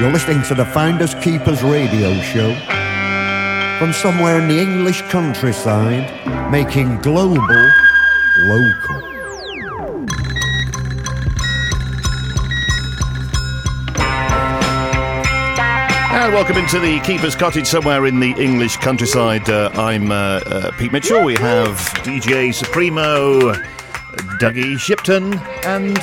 You're listening to the Finders Keepers radio show from somewhere in the English countryside, making global local. And welcome into the Keeper's Cottage somewhere in the English countryside. Uh, I'm uh, uh, Pete Mitchell. We have DJ Supremo, Dougie Shipton, and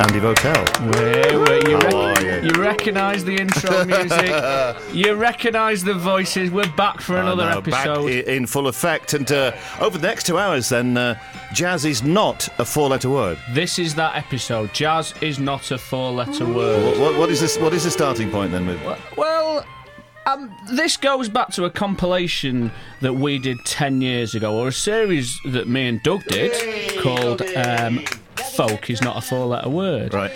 Andy Votel. Wait, wait, you, rec- you? you recognise the intro music. you recognise the voices. We're back for another know, episode. i- in full effect. And uh, over the next two hours, then, uh, jazz is not a four-letter word. this is that episode. Jazz is not a four-letter word. What, what, what is this? What is the starting point then? With Well, um, this goes back to a compilation that we did 10 years ago, or a series that me and Doug did called um, Folk is Not a Four Letter Word. right?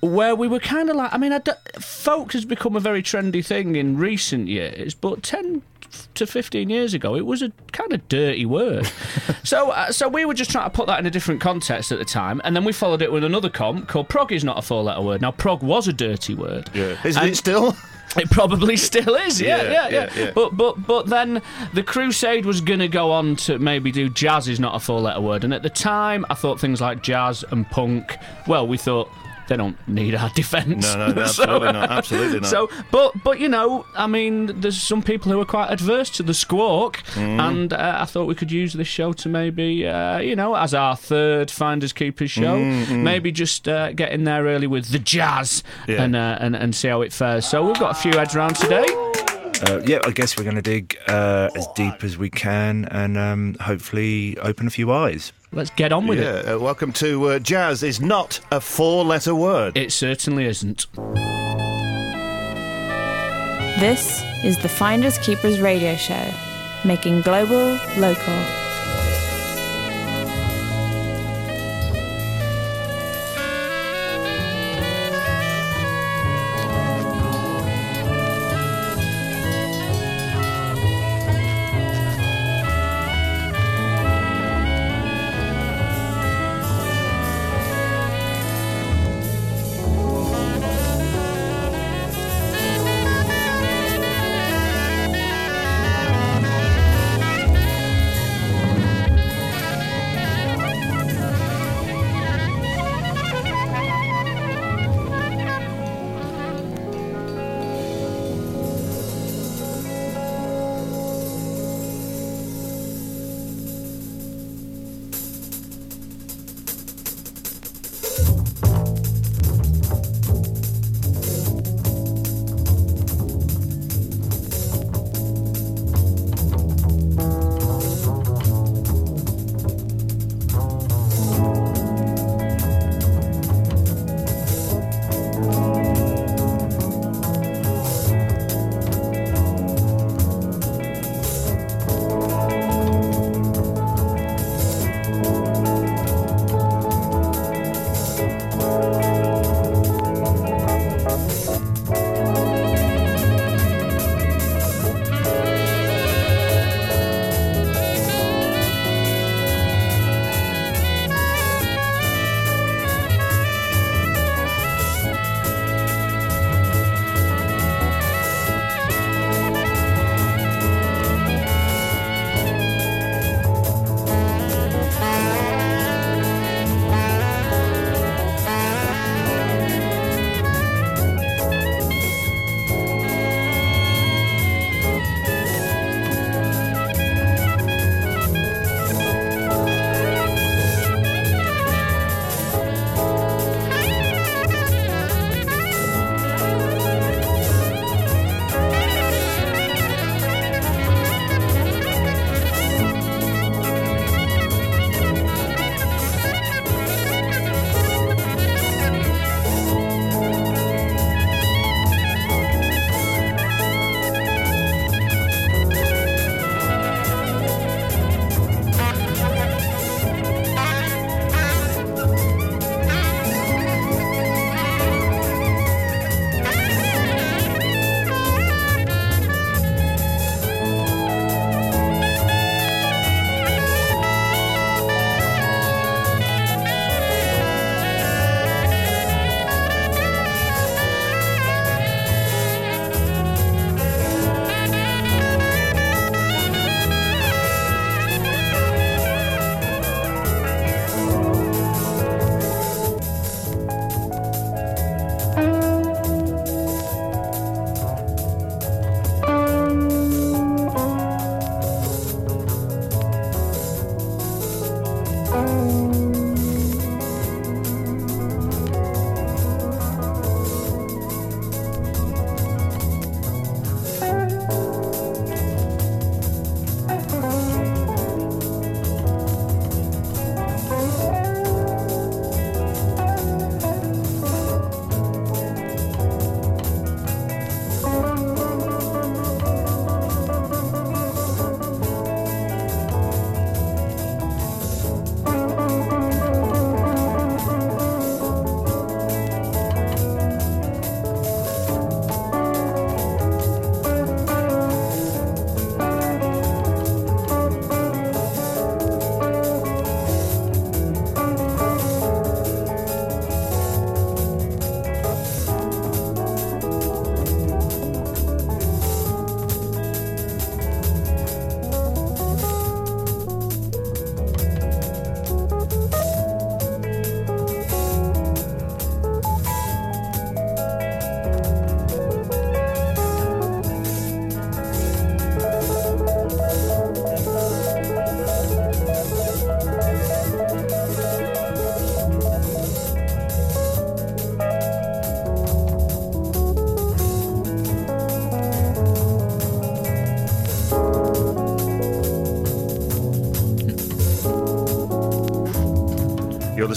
Where we were kind of like, I mean, I folk has become a very trendy thing in recent years, but 10 to 15 years ago, it was a kind of dirty word. so, uh, so we were just trying to put that in a different context at the time, and then we followed it with another comp called prog is not a four letter word. Now, prog was a dirty word. Yeah, Isn't And- it still? It probably still is, yeah, Yeah, yeah, yeah. yeah, yeah. But but but then the Crusade was gonna go on to maybe do jazz is not a four letter word, and at the time I thought things like jazz and punk. Well, we thought they don't need our defence. No, no, no, absolutely not. Absolutely not. So, but but you know, I mean, there's some people who are quite adverse to the squawk, Mm. and uh, I thought we could use this show to maybe, uh, you know, as our third Finders Keepers show, Mm, maybe just uh, get in there early with the jazz Yeah. and, uh, and and see how it fares. So we've got a few heads round today. Uh, yeah, I guess we're going to dig uh, as deep as we can and um, hopefully open a few eyes. Let's get on with it. Uh, welcome to uh, jazz. Is not a four-letter word. It certainly isn't. This is the Finders Keepers radio show, making global local.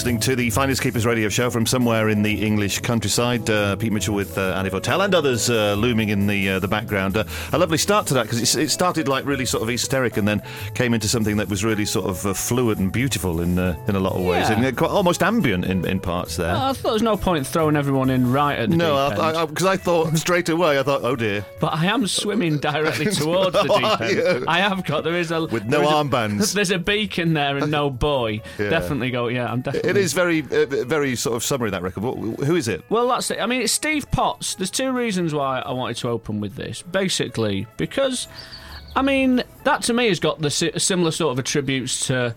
Listening to the Finders Keepers radio show from somewhere in the English countryside. Uh, Pete Mitchell with uh, Andy Votel and others uh, looming in the uh, the background. Uh, a lovely start to that because it started like really sort of esoteric and then came into something that was really sort of uh, fluid and beautiful in uh, in a lot of ways Yeah. and quite almost ambient in, in parts there. I thought there was no point throwing everyone in right at the no, end. because I, because I, thought straight away, I thought, oh dear, But I am swimming directly towards the Oh, deep end. I have got. There is a With no is a- There's a beacon there and no buoy. Yeah. Definitely go. Yeah, I'm definitely. It is very uh, very sort of summary that record. Who is it? Well, that's it. I mean, it's Steve Potts. There's two reasons why I wanted to open with this. Basically, because, I mean, that to me has got the similar sort of attributes to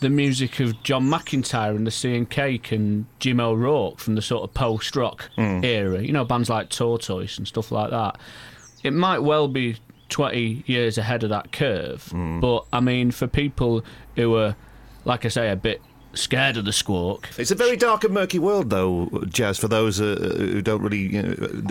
the music of John McEntire and the Sea and Cake and Jim O'Rourke from the sort of post rock era. You know, bands like Tortoise and stuff like that. It might well be 20 years ahead of that curve, but I mean, for people who are, like I say, a bit scared of the squawk, It's a very dark and murky world, though, Jazz. For those uh, who don't really you know,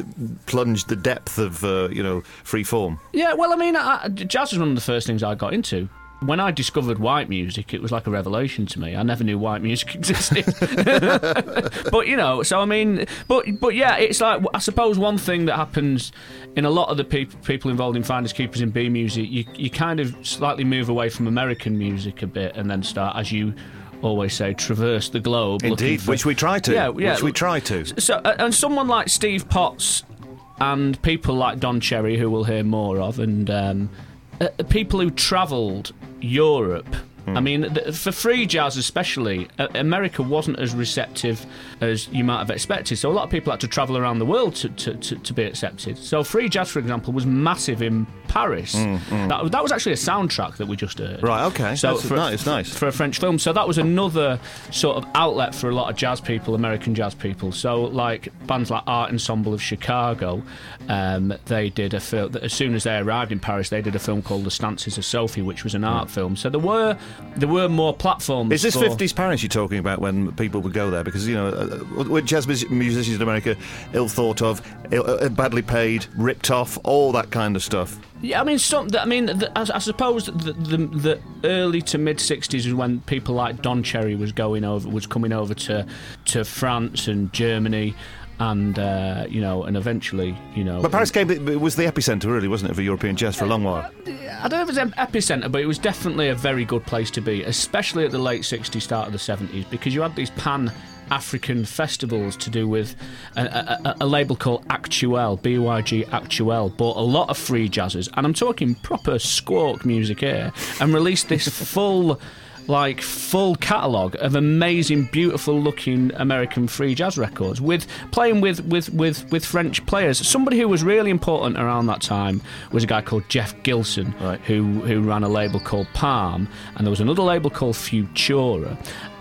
plunge the depth of uh, you know free form. Yeah, well, I mean, I, jazz was one of the first things I got into. When I discovered white music, it was like a revelation to me. I never knew white music existed. but you know, so I mean, but but yeah, it's like I suppose one thing that happens in a lot of the peop people involved in finders keepers in B music, you you kind of slightly move away from American music a bit, and then start, as you always say, traverse the globe. Indeed, for- which we try to. Yeah, yeah. Which we try to. so, uh, and someone like Steve Potts and people like Don Cherry, who we'll hear more of, and um, uh, people who travelled Europe. I mean, th- for free jazz especially, uh, America wasn't as receptive as you might have expected. So a lot of people had to travel around the world to, to, to, to be accepted. So free jazz, for example, was massive in Paris. That, that was actually a soundtrack that we just heard. Right, okay. That's for, nice, nice. for a French film. So that was another sort of outlet for a lot of jazz people, American jazz people. So like bands like Art Ensemble of Chicago, um, they did a film. As soon as they arrived in Paris, they did a film called The Stances of Sophie, which was an art film. So there were there were more platforms. Is this for- 50s Paris you're talking about when people would go there? Because, you know, uh, with jazz musicians in America, ill thought of, Ill, uh, badly paid, ripped off, all that kind of stuff. Yeah, I mean, some. I mean, the, I, I suppose the, the the early to mid '60s was when people like Don Cherry was going over, was coming over to to France and Germany, and uh, you know, and eventually, you know. But Paris came, it was the epicenter, really, wasn't it, for European jazz for a long while? I don't know if it's an epicenter, but it was definitely a very good place to be, especially at the late '60s, start of the '70s, because you had these pan. African festivals to do with a, a, a, a label called Actuel, BYG Actuel, bought a lot of free jazzers, and I'm talking proper squawk music here, and released this full, like full catalogue of amazing, beautiful looking American free jazz records with playing with, with, with, with French players. Somebody who was really important around that time was a guy called Jef Gilson, Right. who who ran a label called Palm, and there was another label called Futura,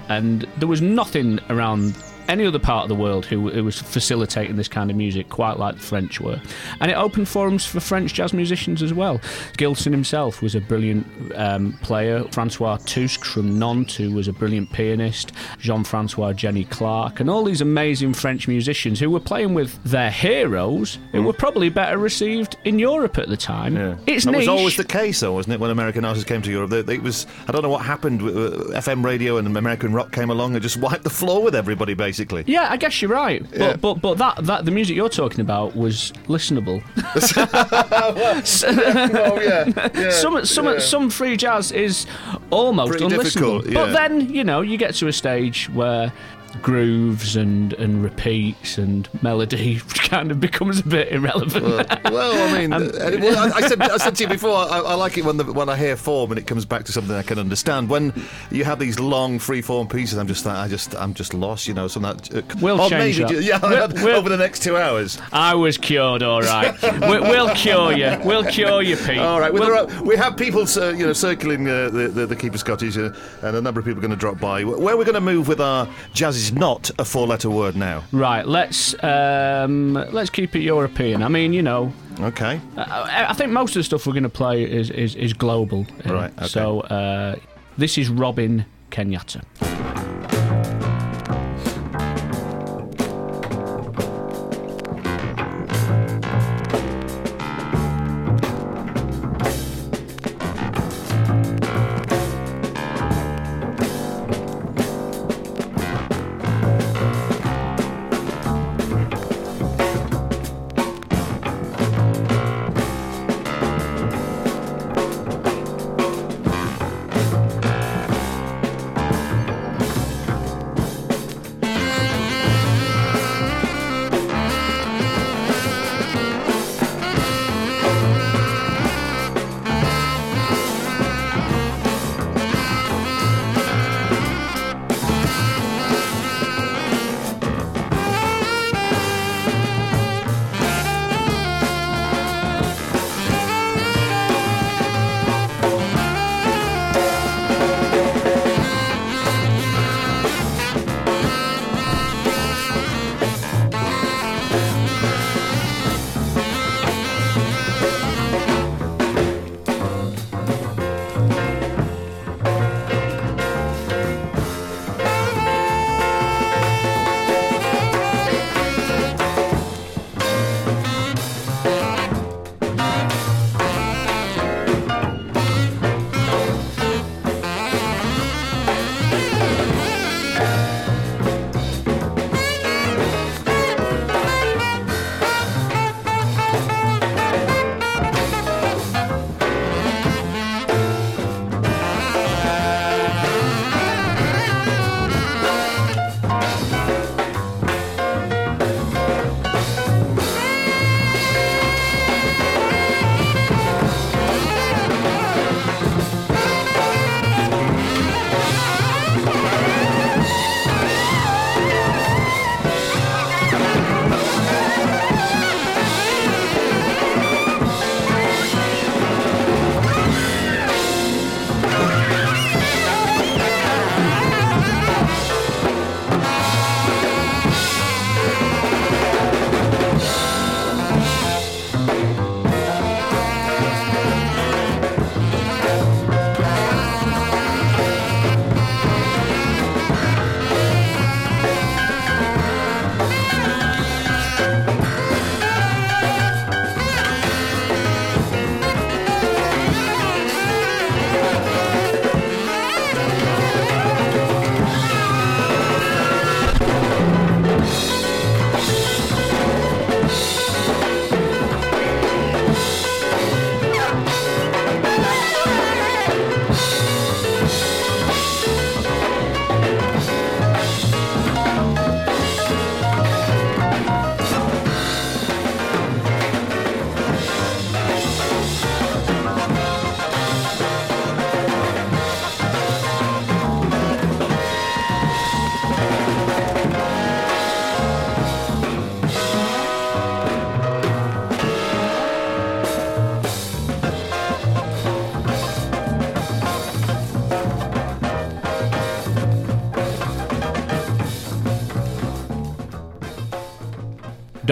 and there was nothing around any other part of the world who, who was facilitating this kind of music quite like the French were. And it opened forums for French jazz musicians as well. Gilson himself was a brilliant um, player. Francois Tusque from Nantes, who was a brilliant pianist. Jean Francois Jenny Clark, and all these amazing French musicians who were playing with their heroes who were probably better received in Europe at the time. It's that niche. was always the case, though, wasn't it? When American artists came to Europe, they, they- it was I don't know what happened. with, uh, FM radio and American rock came along and just wiped the floor with everybody, basically. Yeah, I guess you're right. But Yeah. but but that, that the music you're talking about was listenable. oh yeah, some some some free jazz is almost Pretty unlistenable. difficult, But then you know you get to a stage where grooves and and repeats and melody kind of becomes a bit irrelevant. well, I mean, uh, well, I, I said I said to you before. I, I like it when the, when I hear form and it comes back to something I can understand. When you have these long free form pieces, I'm just I just I'm just lost. You know, of that. Uh, We'll or change maybe that. yeah, We'll- we'll- over the next two hours. I was cured, all right. we, we'll cure you. We'll cure you, Pete. All right, well, We'll- are, we have people, uh, you know, circling uh, the, the the keeper's cottage, uh, and a number of people are going to drop by. Where are we're going to move with our jazz is not a four-letter word now. Right, let's um, let's keep it European. I mean, you know, Okay, I, I think most of the stuff we're going to play is is, is global. uh, Right, okay. So uh, this is Robin Kenyatta.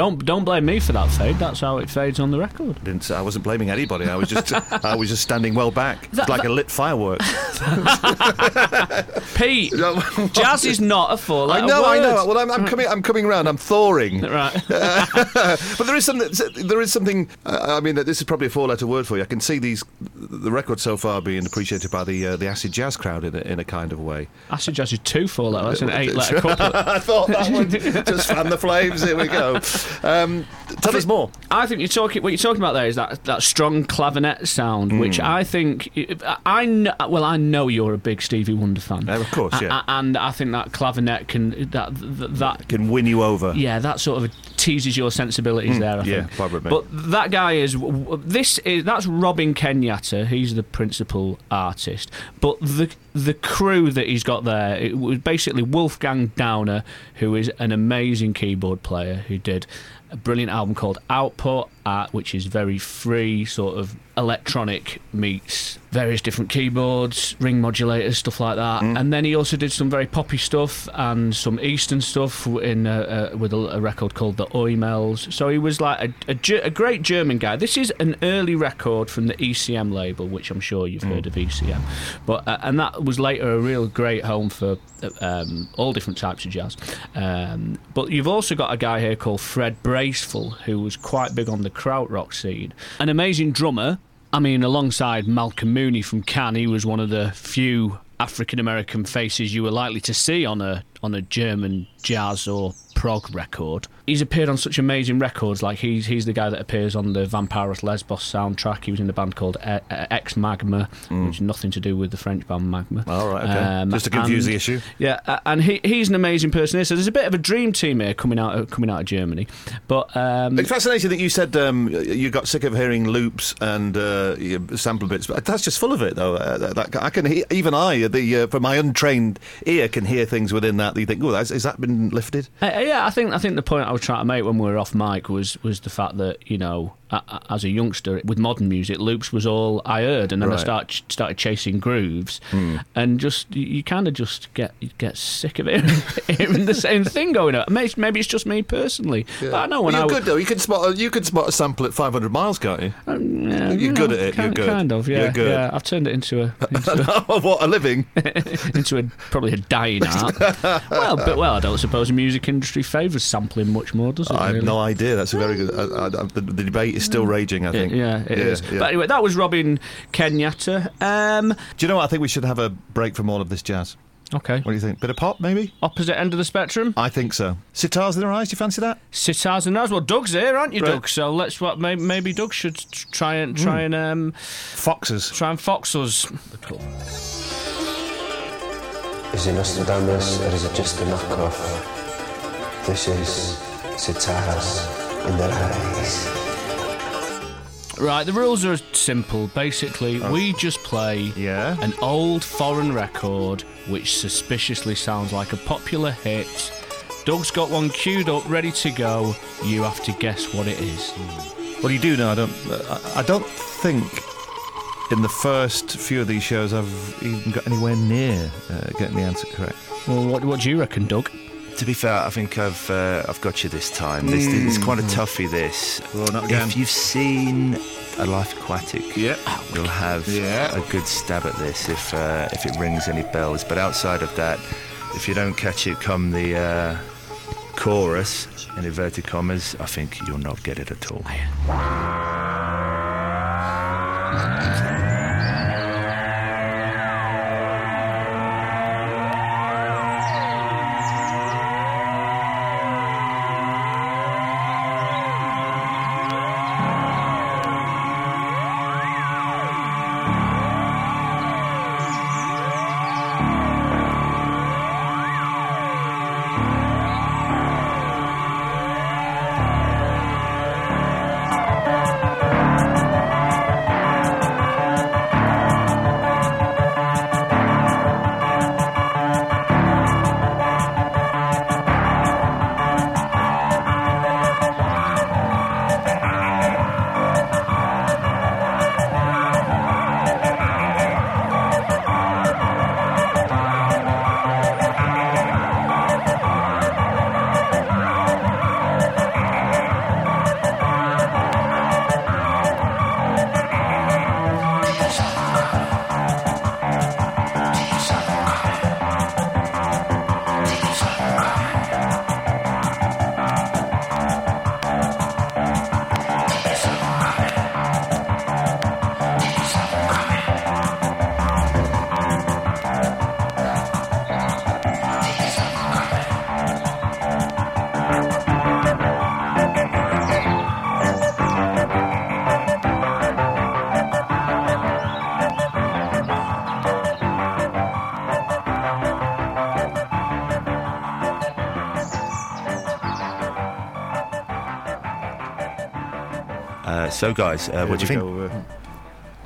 Don't don't blame me for that fade. That's how it fades on the record. Didn't, I wasn't blaming anybody. I was just I was just standing well back, That- like that- a lit firework. Pete, jazz is not a four I letter know, I know. Well, I'm, I'm coming. I'm coming round. I'm thawing. Right. but there is something. There is something. Uh, I mean, this is probably a four-letter word for you. I can see these the record so far being appreciated by the uh, the acid jazz crowd in a, in a kind of way. Acid jazz is two four letter. That's an eight letter couplet. I thought that would just fan the flames. Here we go. Um, tell us more. I think you're talking. What you're talking about there is that that strong clavinet sound, Hmm. which I think I know. Well, I know you're a big Stevie Wonder fan. Uh, of course, yeah. And I think that clavinet can that that, Can win you over. yeah, that sort of teases your sensibilities there. I Hmm. yeah, think. mate. But that guy is this is that's Robin Kenyatta. He's the principal artist. But the the crew that he's got there it was basically Wolfgang Dauner, who is an amazing keyboard player who did a brilliant album called Output, uh, which is very free, sort of electronic meets various different keyboards, ring modulators, stuff like that. Mm. And then he also did some very poppy stuff and some Eastern stuff in uh, uh, with a, a record called the Oimels. So he was like a, a, a great German guy. This is an early record from the ECM label, which I'm sure you've heard of ECM. But uh, and that was later a real great home for uh, um, all different types of jazz. Um, but you've also got a guy here called Fred Braceful, who was quite big on the krautrock scene, an amazing drummer. I mean, alongside Malcolm Mooney from Can, he was one of the few African American faces you were likely to see on a on a German jazz or prog record. He's appeared on such amazing records, like he's he's the guy that appears on the Vampiros Lesbos soundtrack. He was in a band called Ex Magma, which is nothing to do with the French band Magma. Mm. All right, okay. Um, Just to confuse and- the issue. Yeah, and he he's an amazing person. here. So there's a bit of a dream team here coming out of, coming out of Germany, but um, It's fascinating that you said um, you got sick of hearing loops and uh, sample bits. But that's just full of it, though. Uh, that- I can, even I, the uh, from my untrained ear, can hear things within that. That you think, oh, has, has that been lifted? Uh, yeah, I think I think the point I was trying to make when we were off mic was was the fact that you know, as a youngster with modern music, loops was all I heard, and then I start started chasing grooves, hmm. and just you, kind of just get get sick of it, hearing the same thing going on. Maybe, maybe it's just me personally, but I know when Well, I you're was good though. You can spot. A, you can spot a sample at 500 miles, can't you? Um, yeah, You're you good know, at it, Kind, you're good. kind of, yeah. You're good. Yeah, I've turned it into a into, what a living! into a probably a dying art. well, but well, I don't suppose the music industry favours sampling much more, does it? I have really? no idea. That's a very good. I, I, the, the debate is still raging. I think. Yeah, it is. yeah. But anyway, that was Robin Kenyatta. Um, Do you know what? I think we should have a break from all of this jazz. okay. What do you think? Bit of pop, maybe? Opposite end of the spectrum. I think so. Sitars in their eyes. Do you fancy that? Sitars in their eyes. Well, Doug's here, aren't you, Right. Doug? So let's what maybe, maybe Doug should try and try and um, Foxes. try and fox us. Is it Nostradamus or is it just a knockoff? This is Sitars in their eyes. Right, the rules are simple. Basically, we just play Oh. Yeah. an old foreign record which suspiciously sounds like a popular hit. Doug's got one queued up, ready to go. You have to guess what it is. Well, you do know. I don't. I, I don't think in the first few of these shows I've even got anywhere near uh, getting the answer correct. Well, what, what do you reckon, Doug? To be fair, I think I've uh, I've got you this time. This is quite a toughie. This. Well, not again. If you've seen A Life Aquatic, Yeah. you'll have Yeah. a good stab at this if uh, if it rings any bells. But outside of that, if you don't catch it come the uh, chorus in inverted commas, I think you'll not get it at all. So, guys, uh, what do you think? go, uh,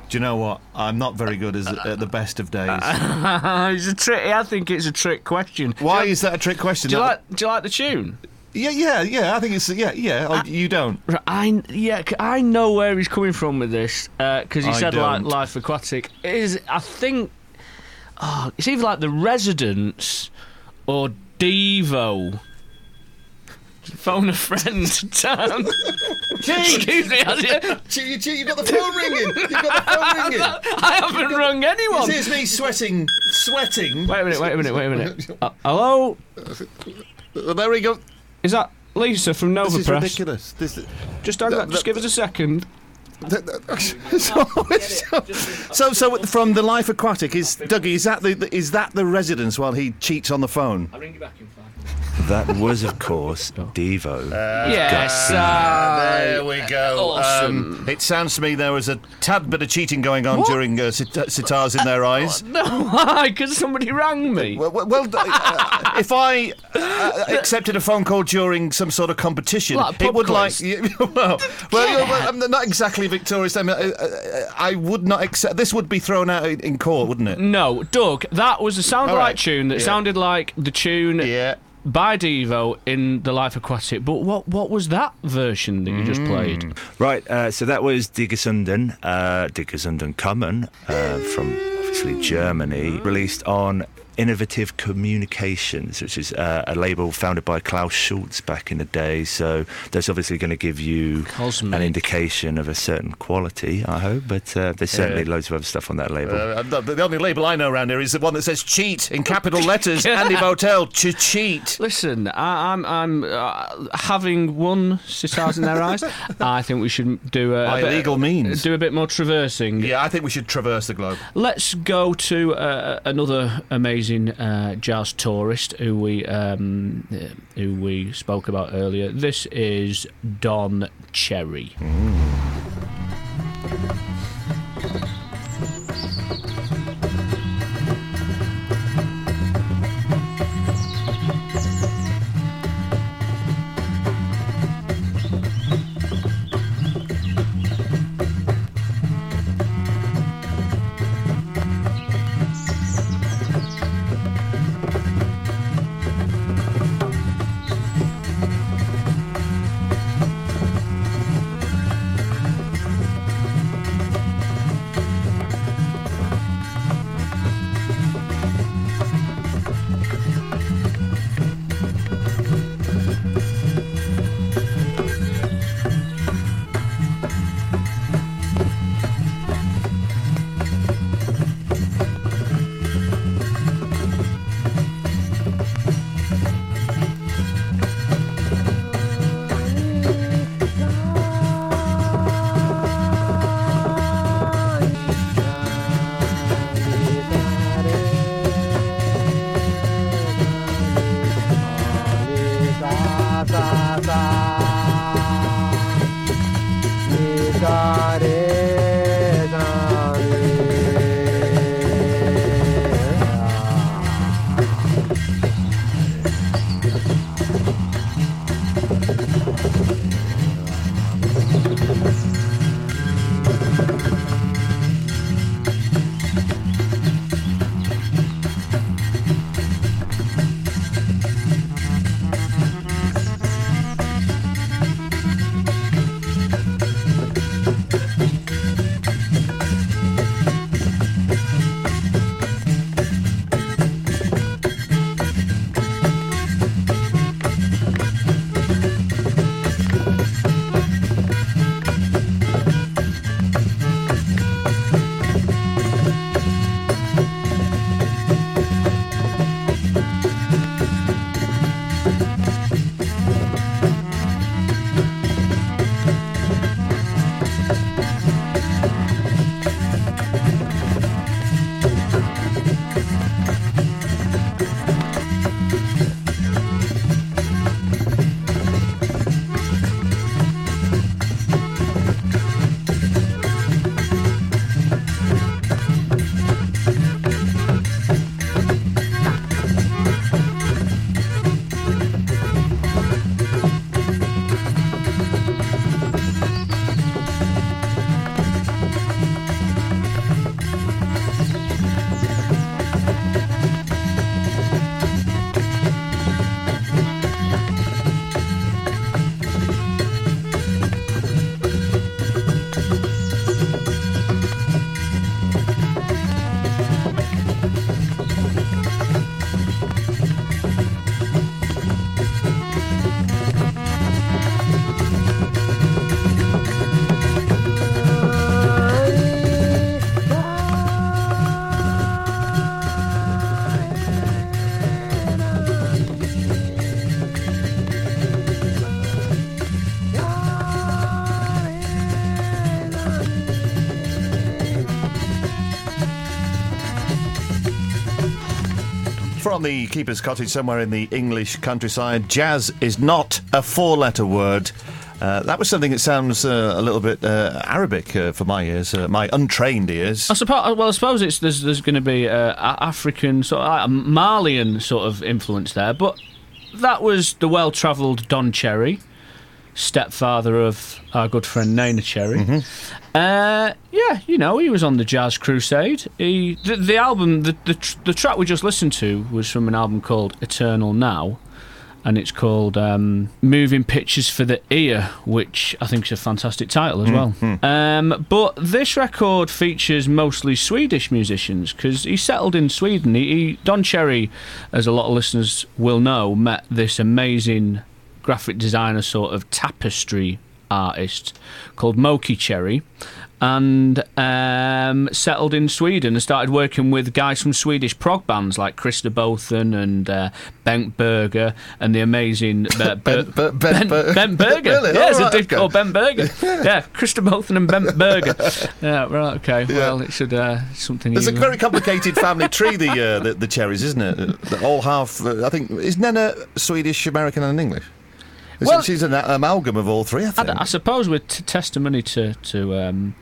do you know what? I'm not very good as, at the best of days. it's a trick. I think it's a trick question. Why is that a trick question? Do you like? Do you like the tune? Yeah, yeah, yeah. I think it's yeah, yeah. Oh, you don't. I yeah, c- I know where he's coming from with this because he I said like don't. life aquatic It is. I think oh, it's either like the Residents or Devo. Phone a friend, Tom. Excuse me, has it- You, you, you've got the phone ringing. You've got the phone ringing. I haven't rung anyone. Here's me sweating, sweating. Wait a minute, wait a minute, wait a minute. Uh, hello, Well, there we go. is that Lisa from Nova This is Press? ridiculous. This, Just, hang on, just give us a second. so, so, so from the life aquatic is Dougie. Is that the is that the Residents while he cheats on the phone? That was, of course, Devo. Yes, uh, there we go. awesome. Um, it sounds to me there was a tad bit of cheating going on during uh, sit- sitars in their eyes. no, why? Because somebody rang me. Well, well, well uh, if I uh, accepted a phone call during some sort of competition, Like a it would quiz. like well, well, well, well, I'm not exactly victorious. I, mean, uh, uh, I would not accept. This would be thrown out in- in court, wouldn't it? No, Doug, that was a sound All like right. tune that Yeah. sounded like the tune Yeah. By Devo in The Life Aquatic. But what what was that version that you just played? Right, uh, so that was Diggersunden, uh, Diggersunden Common uh, from obviously Germany, released on Innovative Communications, which is uh, a label founded by Klaus Schulze back in the day. So that's obviously going to give you Cosmic. an indication of a certain quality, I hope. But uh, there's certainly Yeah. loads of other stuff on that label. Uh, the, the only label I know around here is the one that says cheat in capital letters. Andy Votel, to cheat. Listen, I, I'm I'm uh, having one sitars in their eyes. I think we should do a, By a bit- means. do a bit more traversing. Yeah, I think we should traverse the globe. Let's go to uh, another amazing uh, jazz tourist who we um, who we spoke about earlier. This is Don Cherry. Thank the Keeper's Cottage somewhere in the English countryside. Jazz is not a four letter word. Uh, that was something that sounds uh, a little bit uh, Arabic uh, for my ears, uh, my untrained ears. I suppose. Well, I suppose it's there's there's going to be uh, African sort of Malian sort of influence there, but that was the well-travelled Don Cherry, stepfather of our good friend Neneh Cherry. Uh, yeah, you know, he was on the Jazz Crusade. He the, the album, the, the tr- the track we just listened to was from an album called Eternal Now. And it's called um, "Moving Pictures for the Ear," which I think is a fantastic title as well. Um, but this record features mostly Swedish musicians because he settled in Sweden. He, he, Don Cherry, as a lot of listeners will know, met this amazing graphic designer sort of tapestry artist called Moki Cherry and um, settled in Sweden and started working with guys from Swedish prog bands like Christer Bothen and uh, Bengt Berger and the amazing uh, Ber- Ber- Ben- Ber- Ben Berger. Really? Yeah, All a right, dude okay. called Ben Berger. yeah, Christer Bothen and Ben Berger. Yeah, right, okay. Well, it should uh, something. There's a very complicated family tree, the, uh, the the cherries, isn't it? The all half. Uh, I think is Neneh Swedish, American, and English. Well- she's an amalgam of all three. I I, I suppose with t- testimony to to um,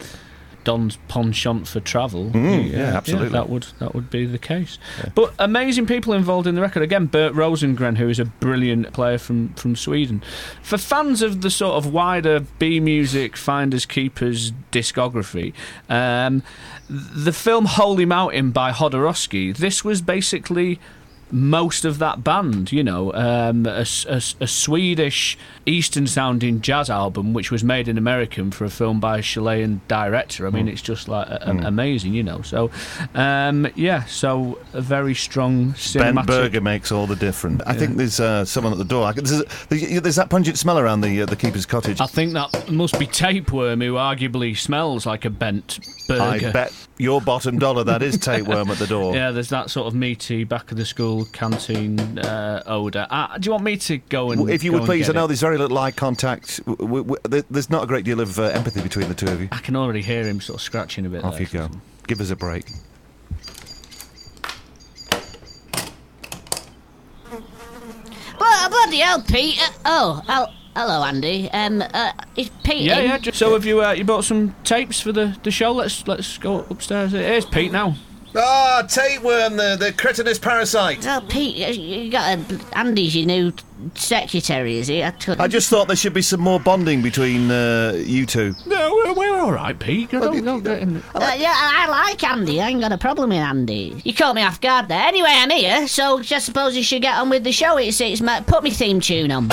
Don's penchant for travel, Mm, yeah, absolutely. that would that would be the case. But amazing people involved in the record. Again, Bernt Rosengren, who is a brilliant player from from Sweden. For fans of the sort of wider B music finders keepers discography, um, the film Holy Mountain by Jodorowsky. This was basically most of that band, you know, um, a, a a Swedish Eastern sounding jazz album, which was made in American for a film by a Chilean director. I mean, it's just like a, a- amazing, you know. So, um, yeah, so a very strong Ben cinematic. Berger makes all the difference. I think there's uh, someone at the door. I can, there's, there's, that pungent smell around the uh, the keeper's cottage. I think that must be tapeworm, who arguably smells like a bent I burger. bet your bottom dollar that is tapeworm at the door. Yeah, there's that sort of meaty back of the school canteen uh, odour. Uh, do you want me to go and? Well, If you would please, I know it? there's very little eye contact. W- w- w- there's not a great deal of uh, empathy between the two of you. I can already hear him sort of scratching a bit. Off there. you go. Give us a break. Blo- bloody hell, Pete. Oh, hel- hello, Andy. Um, uh, is Pete Yeah, in? yeah. ju- So have you uh, you bought some tapes for the, the show? Let's let's go upstairs. Here's Pete now. Ah, tapeworm, the, the cretinous parasite. Well, Pete, you- you got a, Andy's your new secretary, is he? I, I just thought there should be some more bonding between uh, you two. No, we're, we're all right, Pete. Don't, don't get in. Uh, yeah, I I like Andy. I ain't got a problem with Andy. You caught me off guard there. Anyway, I'm here, so just suppose you should get on with the show. It's, it's my, put me theme tune on.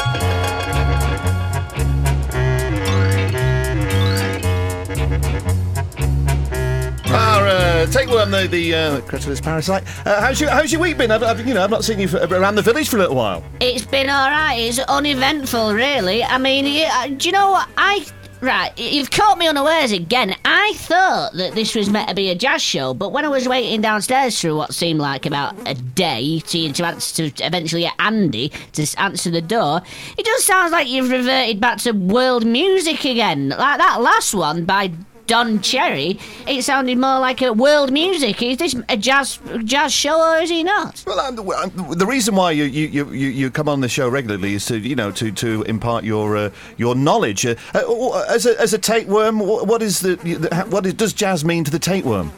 Uh, tapeworm, the, the uh, cretinous parasite. Uh, how's, your, how's your week been? I've, I've, you know, I've not seen you for, around the village for a little while. It's been all right. It's uneventful, really. I mean, uh, do you know what I? Right, you've caught me unawares again. I thought that this was meant to be a jazz show, but when I was waiting downstairs through what seemed like about a day to, to answer to eventually get Andy to answer the door, it just sounds like you've reverted back to world music again. Like that last one by Don Cherry, it sounded more like a world music. Is this a jazz jazz show or is he not? Well, well, um, the reason why you, you, you, you come on the show regularly is to you know to, to impart your uh, your knowledge. Uh, uh, as a as a tapeworm, wh- what is the, the what is, does jazz mean to the tapeworm?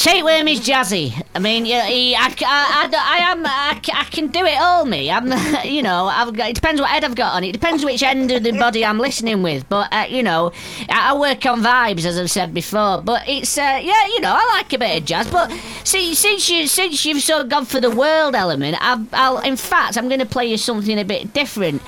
Tapeworm is jazzy. I mean, yeah, he, I, I, I, I am, I, I can do it all, me. I'm, you know, I've got, it depends what head I've got on. It depends which end of the body I'm listening with. But, uh, you know, I, I work on vibes, as I've said before. But it's, uh, yeah, you know, I like a bit of jazz. But see, since you, since you've sort of gone for the world element, I've, I'll, in fact, I'm going to play you something a bit different.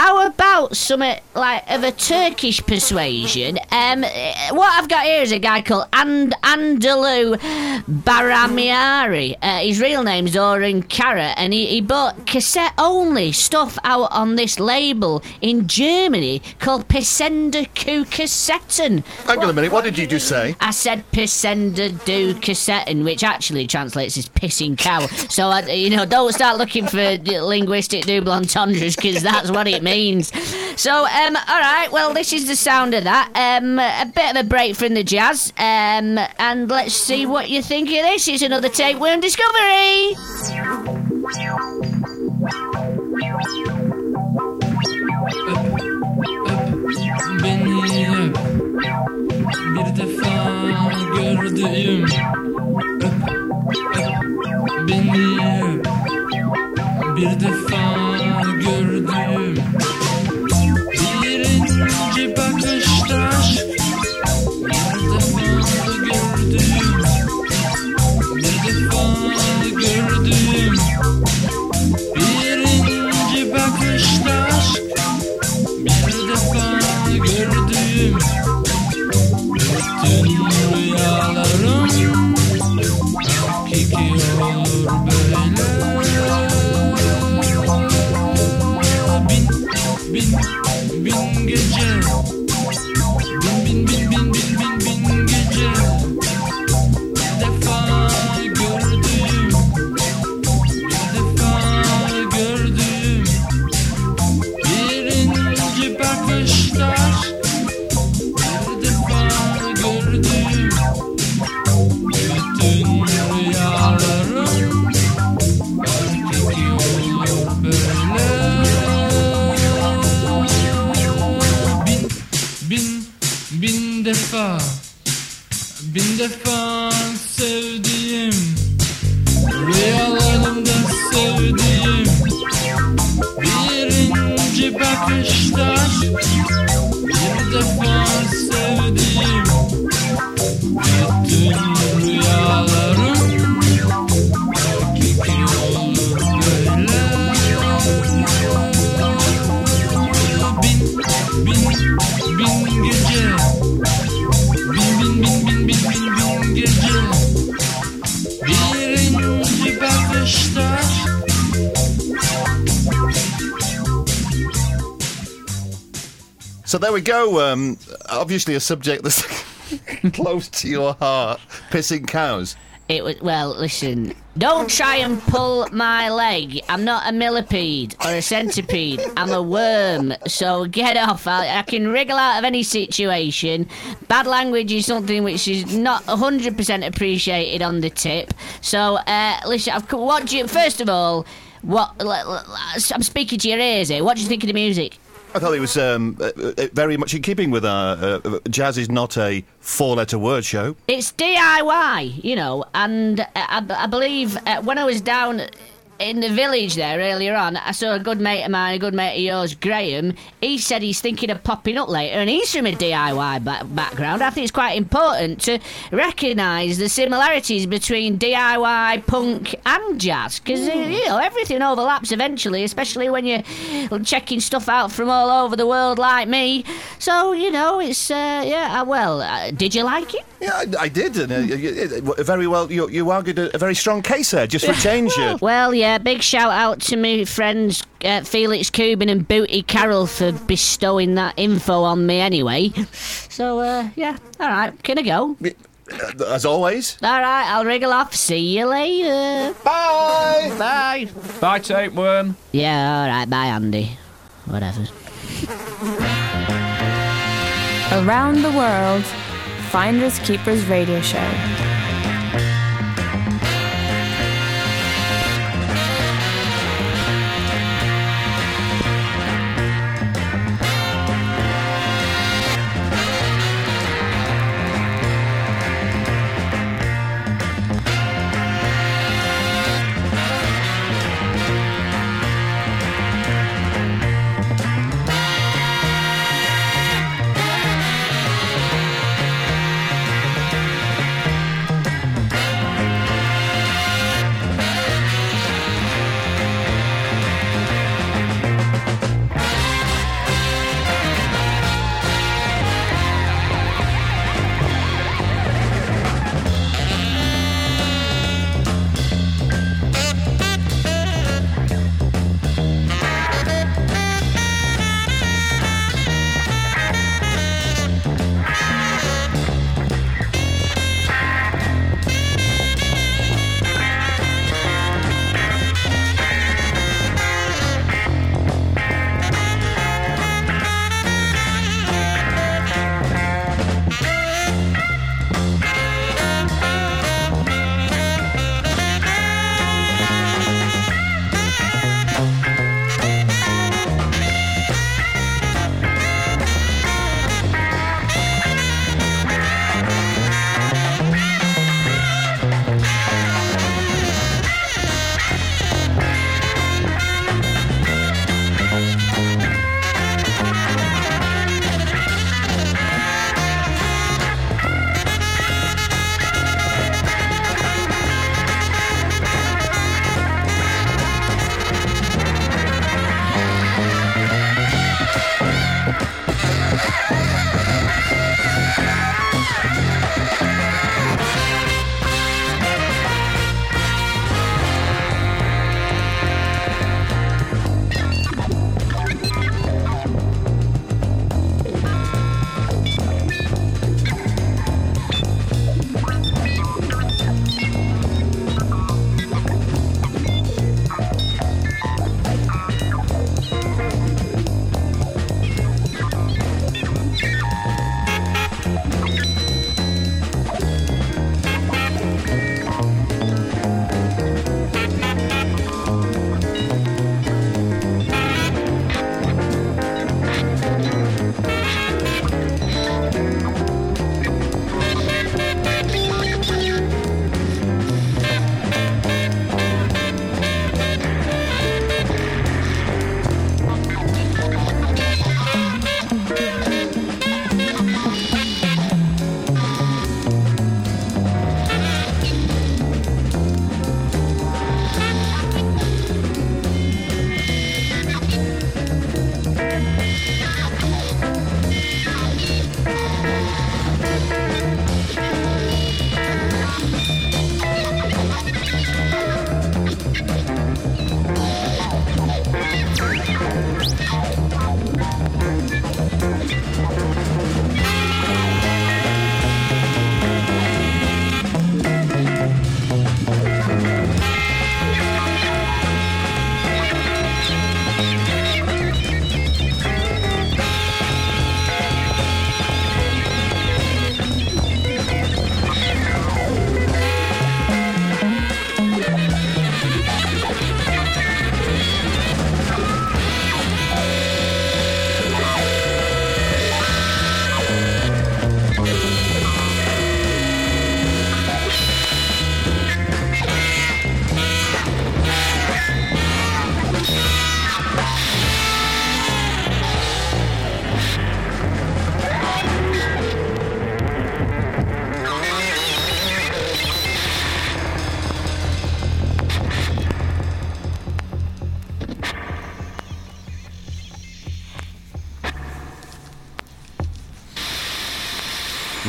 How about some like of a Turkish persuasion? Um, uh, what I've got here is a guy called And Andalou Baramiari. Uh, his real name's Oren Kara, and he, he bought cassette only stuff out on this label in Germany called Pissende Kuh Kassetten. Hang on a minute. What did you just say? I said Pissende Kuh Kassetten, which actually translates as pissing cow. So, I, you know, don't start looking for linguistic double entendres because that's what it means. Means. So, um, all right. Well, this is the sound of that. Um, a bit of a break from the jazz. Um, and let's see what you think of this. It's another tapeworm discovery. Bir defa gördüğüm bir defa defa Bin defa sevdiğim So there we go. Um, obviously, a subject that's close to your heart: pissing cows. It was well. Listen, don't try and pull my leg. I'm not a millipede or a centipede. I'm a worm. So get off. I, I can wriggle out of any situation. Bad language is something which is not 100% appreciated on the tip. So uh, listen, I've, what do you? First of all, what? I'm speaking to your ears here. What do you think of the music? I thought it was um, uh, uh, very much in keeping with our uh, uh, jazz is not a four-letter word show. It's DIY, you know, and I, I believe uh, when I was down in the village there earlier on, I saw a good mate of mine, a good mate of yours, Graham. He said he's thinking of popping up later, and he's from a DIY ba- background. I think it's quite important to recognise the similarities between DIY, punk, and jazz, because you know everything overlaps eventually, especially when you're checking stuff out from all over the world like me. So you know, it's uh, yeah. uh, Well, uh, did you like it? Yeah, I, I did, and uh, very well. You, you argued a, a very strong case there, just for change. uh, Well, yeah, big shout out to my friends uh, Felix Kubin and Booty Carrell for bestowing that info on me anyway. So, uh, yeah, all right, can I go? uh, as always. All right, I'll wriggle off. See you later. Bye. Bye. Bye, tapeworm. Yeah, all right, bye, Andy. Whatever. Around the world, Finders Keepers Radio Show.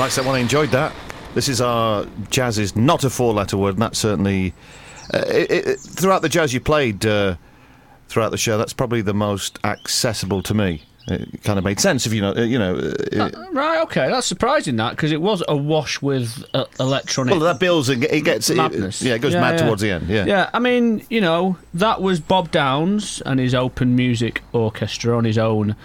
Nice that one. I enjoyed that. This is our jazz is not a four-letter word, and that's certainly uh, it, it, throughout the jazz you played uh, throughout the show. That's probably the most accessible to me. It kind of made sense if you know, uh, you know. uh, Right, okay, that's surprising that because it was awash with uh, electronic. well, that builds and it gets it- madness. yeah, it goes mad towards the end. Yeah. Yeah, I mean, you know, that was Bob Downes and his Open Music Orchestra on his own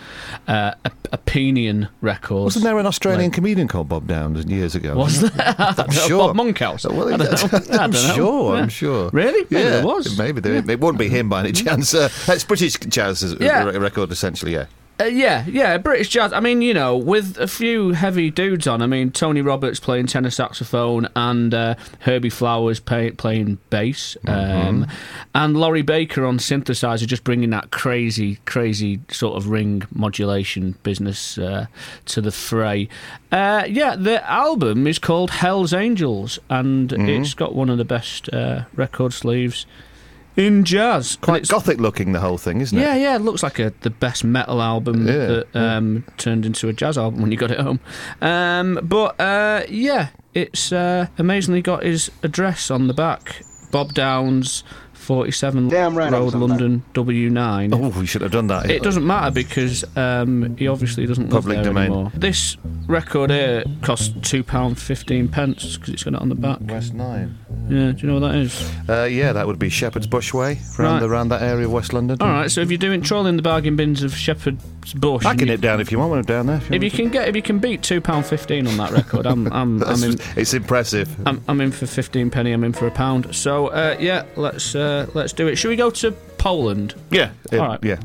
uh, Op- Openian records. Wasn't there an Australian comedian called Bob Downs years ago? Was there? I'm sure. Bob Monkhouse. Well, I don't know. I'm sure. Yeah. I'm sure. Really? Maybe yeah, there was. Maybe there, it wouldn't be him by any chance. Uh, it's British jazz uh, Yeah. record, essentially. Yeah. Uh, yeah, yeah, British jazz. I mean, you know, with a few heavy dudes on. I mean, Tony Roberts playing tenor saxophone and uh, Herbie Flowers pay, playing bass, um, and Laurie Baker on synthesizer, just bringing that crazy, crazy sort of ring modulation business uh, to the fray. Uh, yeah, the album is called Hell's Angels, and it's got one of the best uh, record sleeves in jazz. Quite gothic looking, the whole thing, isn't it? yeah, yeah, it looks like a the best metal album Yeah, that um, turned into a jazz album when you got it home. Um, but uh, yeah, it's uh, amazingly got his address on the back. Bob Downs, 47 Damn right Road, London, W9. Oh, we should have done that. It doesn't matter because um, he obviously doesn't live Public there domain. anymore. This record here costs two pound fifteen pence because it's got it on the back. West Nine. Yeah, do you know what that is? Uh, yeah, that would be Shepherd's Bush Way, around, Right. around that area of West London. All right, so if you're doing trolling the bargain bins of Shepherd's Bush, I and can you- nip down if you want one down there. If you want can get, if you can beat two pound fifteen on that record, I'm, I'm, I'm in. It's impressive. I'm, I'm in for fifteen penny. I'm in for a pound. So uh, yeah, let's uh, Uh, let's do it. Should we go to Poland? Yeah. All right. Yeah.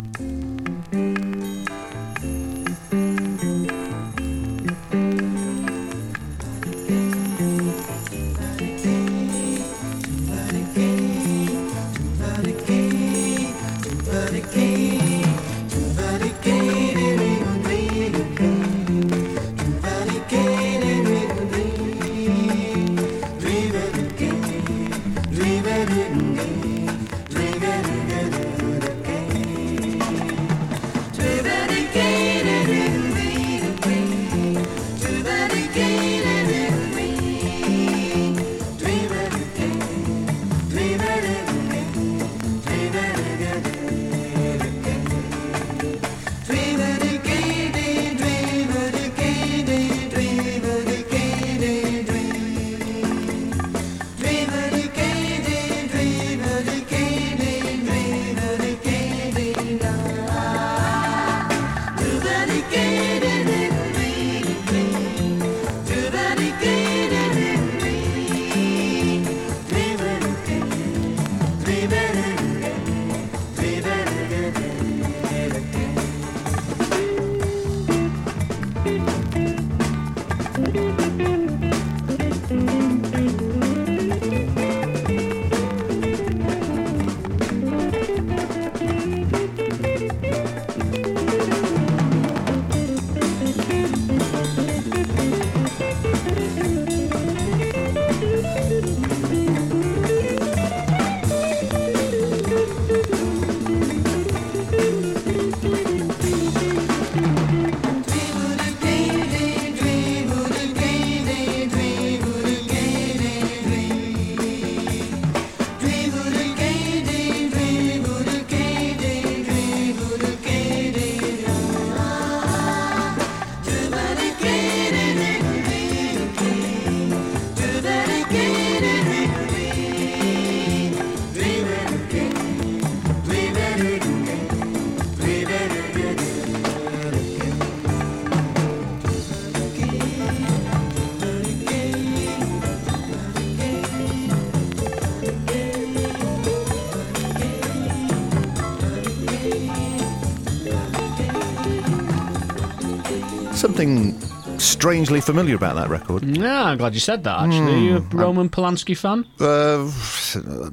Something strangely familiar about that record. Yeah, I'm glad you said that. Actually, Are you a Roman Polanski fan? Uh,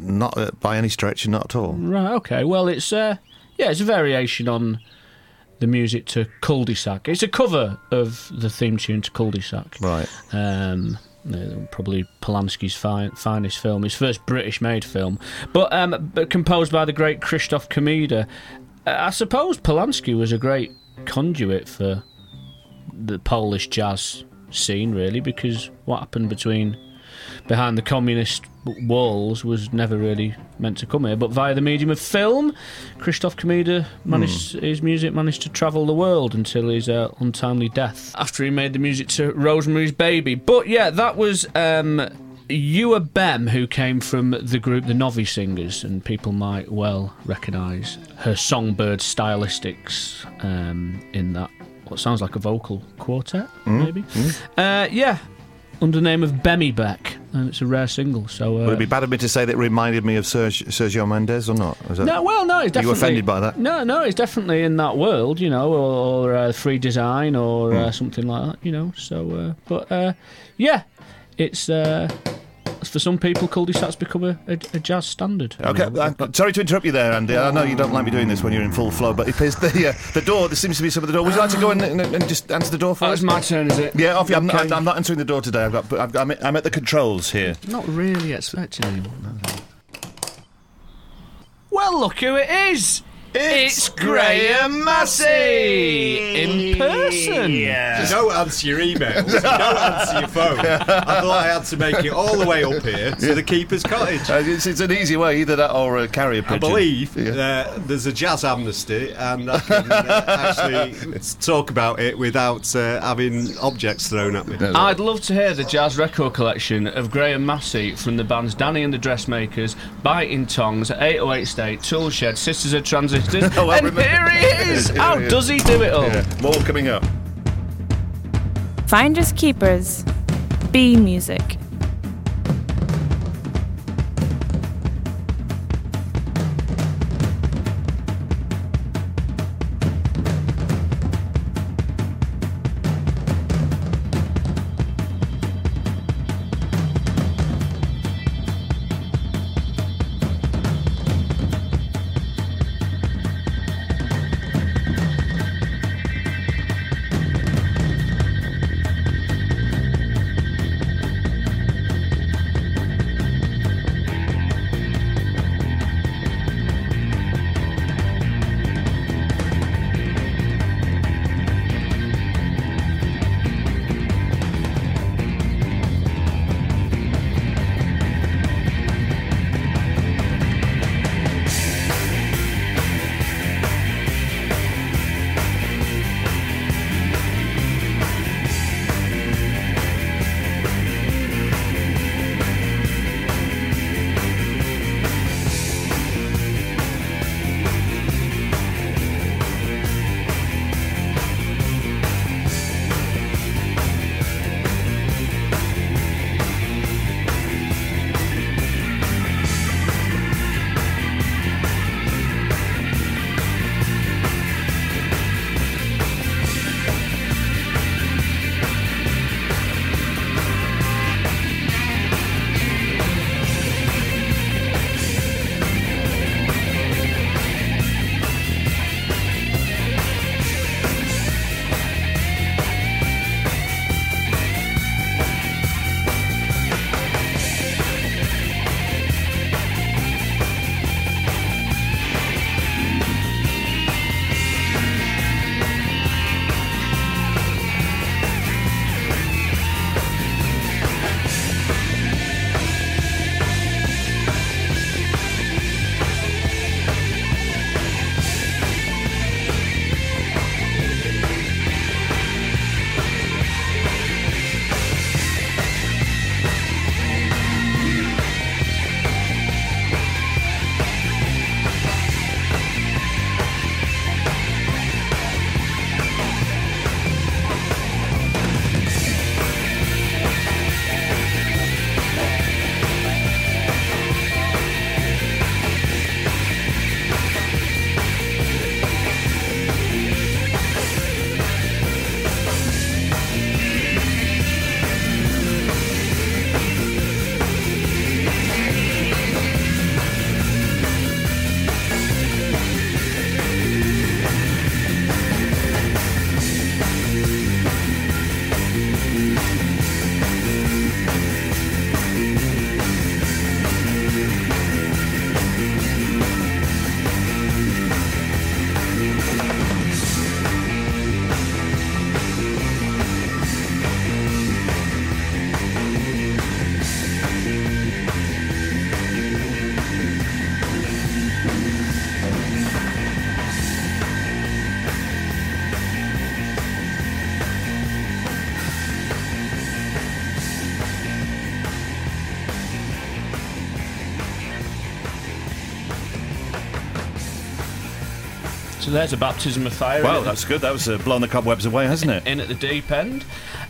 not uh, by any stretch, not at all. Right. Okay. Well, it's uh, yeah, it's a variation on the music to Cul-de-sac. It's a cover of the theme tune to Cul-de-sac. Right. Um, uh, probably Polanski's fi- finest film, his first British-made film, but um, but composed by the great Komeda. Uh, I suppose Polanski was a great conduit for the Polish jazz scene, really, because what happened between behind the communist walls was never really meant to come here. But via the medium of film, Christoph Komeda managed his music managed to travel the world until his uh, untimely death after he made the music to Rosemary's Baby. But yeah, that was. Um, Ewa Bem, who came from the group The Novi Singers, and people might well recognise her songbird stylistics um, in that, what sounds like a vocal quartet, maybe. Uh, yeah, under the name of Bemibek, and it's a rare single. So uh, Would it be bad of me to say that it reminded me of Sergio, Sergio Mendes or not? No, well, no, it's Are you offended by that? No, no, it's definitely in that world, you know, or, or uh, free design or uh, something like that, you know. So, uh, but uh, yeah, it's uh, for some people, cul-de-sacs become a, a, a jazz standard. you Okay, know. uh, sorry to interrupt you there, Andy. I know you don't like me doing this when you're in full flow, but it is the uh, the door. There seems to be some of the door. Would you like to go in and, and just answer the door for Oh, us? it's my turn, is it? Yeah, off you. I'm, Okay. I'm, I'm not answering the door today. I've got. I've got I'm, at, I'm at the controls here. Not really expecting anyone. Well, look who it is. It's, Graham Massey in person. You don't answer your emails. You don't answer your phone. I thought I had to make it all the way up here to the keeper's cottage. Uh, it's, it's an easy way, either that or a carrier pigeon. I believe Yeah. uh, there's a jazz amnesty, and I can uh, actually talk about it without uh, having objects thrown at me. I'd love to hear the jazz record collection of Graham Massey from the bands Danny and the Dressmakers, Biting Tongues, 808 State, Toolshed, Sisters of Transistors, Oh, and here he is! How he is. does he do it all? Yeah, More coming up. Finders Keepers. B Music. So there's a baptism of fire. Wow, that's good. That was uh, blowing the cobwebs away, hasn't it? in at the deep end.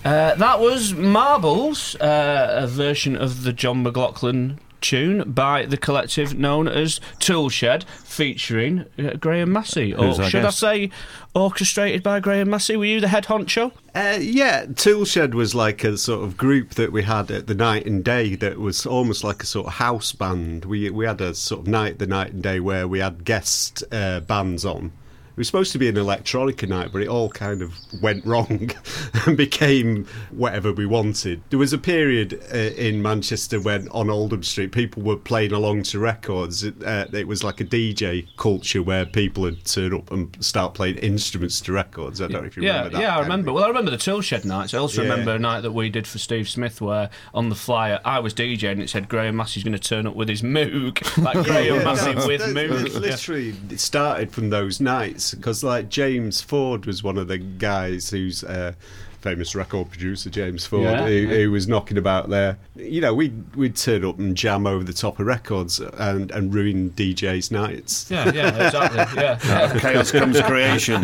Uh, that was Marbles, uh, a version of the John McLaughlin tune by the collective known as Toolshed, featuring uh, Graham Massey. Or Who's our should guest? I say, orchestrated by Graham Massey? Were you the head honcho? Uh, yeah, Toolshed was like a sort of group that we had at the night and day that was almost like a sort of house band. We we had a sort of night, the night and day, where we had guest uh, bands on. It was supposed to be an electronica night, but it all kind of went wrong and became whatever we wanted. There was a period uh, in Manchester when on Oldham Street people were playing along to records. It, uh, it was like a DJ culture where people would turn up and start playing instruments to records. I don't know if you yeah, remember that. yeah, I remember. Well, I remember the Toolshed nights. I also Yeah. remember a night that we did for Steve Smith where on the flyer I was DJing and it said Graham Massey's going to turn up with his Moog. Like Graham Yeah, Massey with Moog. Literally, it started from those nights because, like, James Ford was one of the guys who's uh, famous record producer, James Ford, Yeah, who, yeah. who was knocking about there. You know, we'd we'd turn up and jam over the top of records and and ruin DJs' nights. Yeah, yeah, exactly. Yeah. Out chaos comes creation.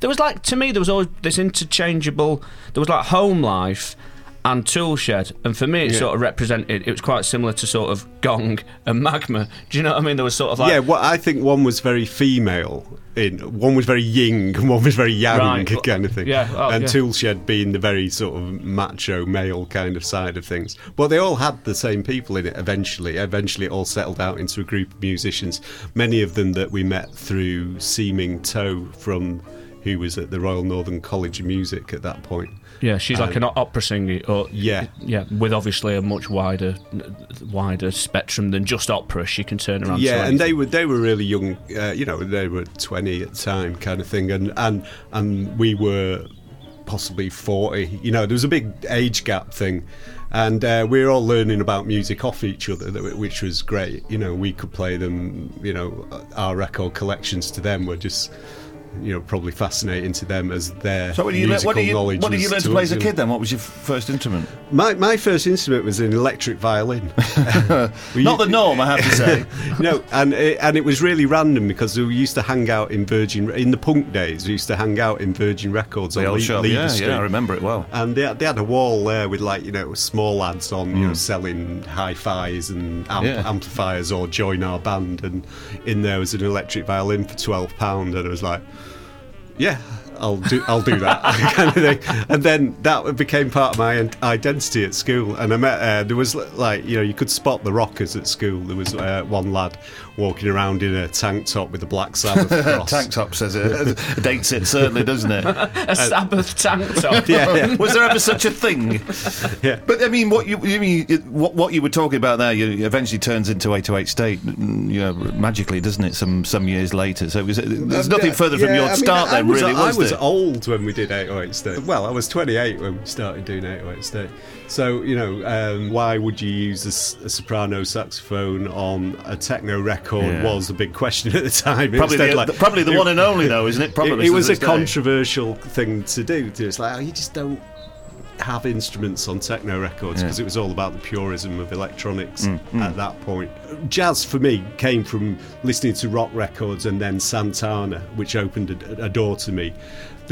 There was like to me there was always this interchangeable. There was like home life and Toolshed, and for me it Yeah. sort of represented. It was quite similar to sort of Gong and Magma. Do you know what I mean? There was sort of like yeah, well, I think one was very female. In one was very ying and one was very yang, Right. kind of thing. Yeah, oh, and yeah. Toolshed being the very sort of macho male kind of side of things. But they all had the same people in it. Eventually, eventually, it all settled out into a group of musicians. Many of them that we met through Seeming Toe from. Who was at the Royal Northern College of Music at that point? Yeah, she's like an opera singer, or Yeah. yeah, with obviously a much wider wider spectrum than just opera. She can turn around. yeah, and they were they were really young. Uh, you know, they were twenty at the time, kind of thing, and and and we were possibly forty. You know, there was a big age gap thing, and uh, we were all learning about music off each other, which was great. You know, we could play them. You know, our record collections to them were just. You know, probably fascinating to them as their So, what did you, learn, musical what you, knowledge. what did you learn to play as a kid then? What was your first instrument? My my first instrument was an electric violin. Not the norm, I have to say. no, and it, and it was really random because we used to hang out in Virgin in the punk days. We used to hang out in Virgin Records the on Le- shop. Lever Yeah, Street. yeah, I remember it well. And they, they had a wall there with like you know small lads on Mm. you know selling hi-fis and amp- Yeah. amplifiers or join our band, and in there was an electric violin for twelve pound, and I was like, yeah. I'll do. I'll do that kind of thing, and then that became part of my identity at school. And I met uh, there was like you know you could spot the rockers at school. There was uh, one lad walking around in a tank top with a black Sabbath cross. Tank top says it. dates it, certainly, doesn't it? a Sabbath tank top. Yeah, yeah. Was there ever such a thing? Yeah. But I mean, what you, you mean? What, what you were talking about there, you eventually turns into 808 State, mm, you know, magically, doesn't it? Some some years later. So it was, there's nothing Yeah, further from yeah, your I start I then, was, really, I was, was there? old when we did 808 State. Well, I was 28 when we started doing 808 State. So, you know, um, why would you use a soprano saxophone on a techno record Yeah. was a big question at the time. Probably the, like- the- probably the it- one and only, though, isn't it? Probably it, it was a day. controversial thing to do. To it's like oh, you just don't have instruments on techno records Yeah. Mm, because it was all about the purism of electronics at that point. Jazz for me came from listening to rock records and then Santana, which opened a, a door to me.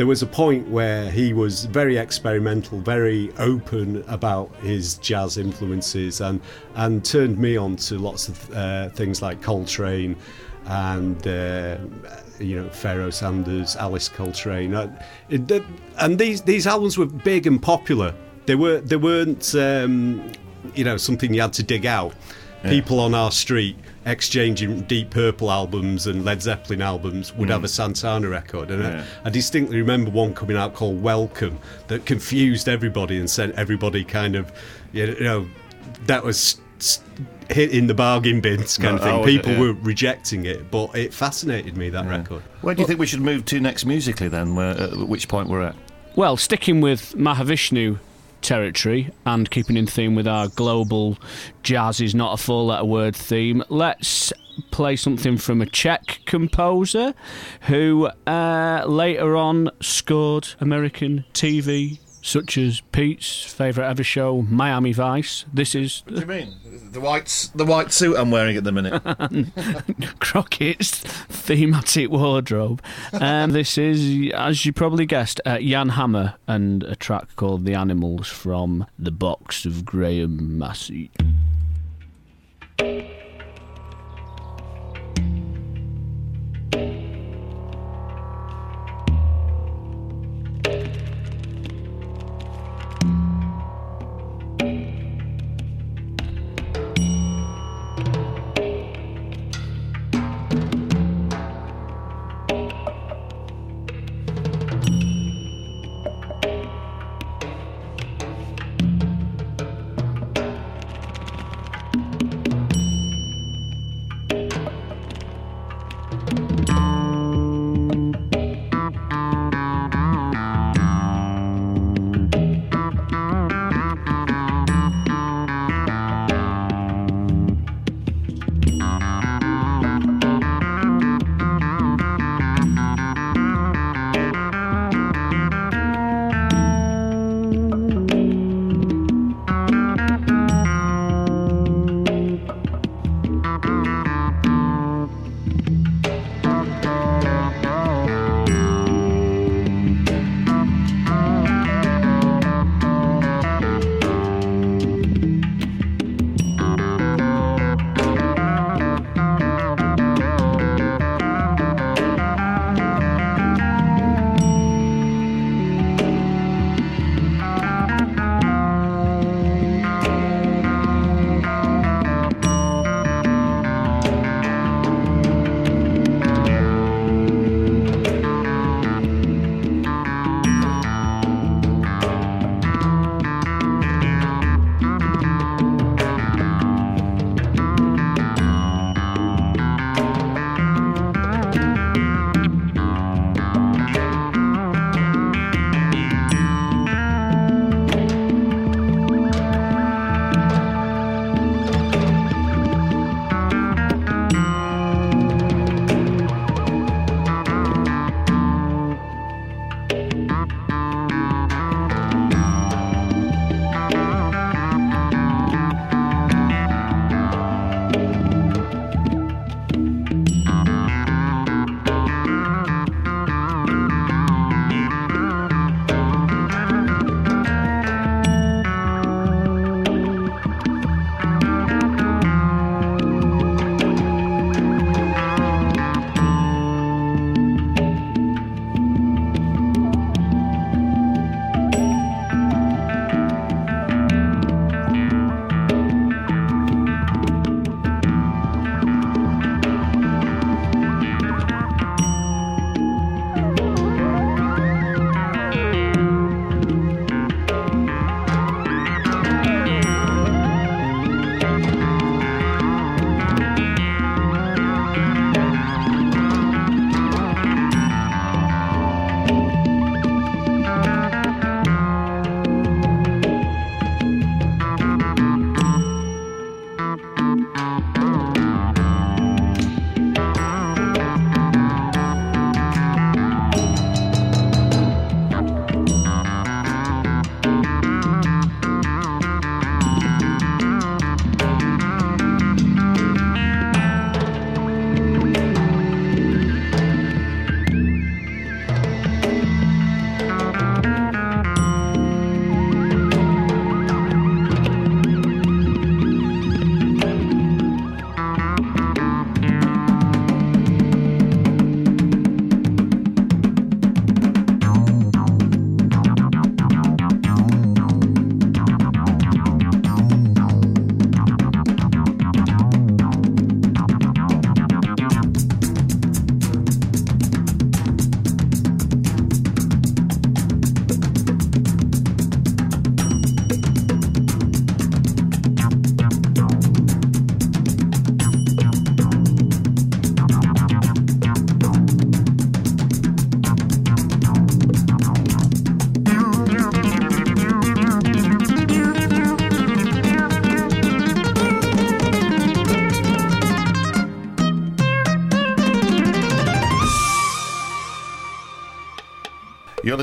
There was a point where he was very experimental, very open about his jazz influences, and and turned me on to lots of uh, things like Coltrane and uh, you know Pharoah Sanders, Alice Coltrane, uh, and these these albums were big and popular. They were they weren't um, you know something you had to dig out. People on our street exchanging Deep Purple albums and Led Zeppelin albums would mm. have a Santana record, and Yeah. I, I distinctly remember one coming out called Welcome that confused everybody and sent everybody kind of you know that was s- hit in the bargain bins kind of Oh, thing. was it? People Yeah. were rejecting it, but it fascinated me that record. Where do you think we should move to next musically then? Where, at which point we're at? Well, sticking with Mahavishnu territory and keeping in theme with our global jazz is not a four letter word theme, let's play something from a Czech composer who uh, later on scored American TV such as Pete's favourite ever show, Miami Vice. This is What do you mean? The white, the white suit I'm wearing at the minute. Crockett's thematic wardrobe. Um, this is, as you probably guessed, uh, Jan Hammer and a track called The Animals from the box of Graham Massey.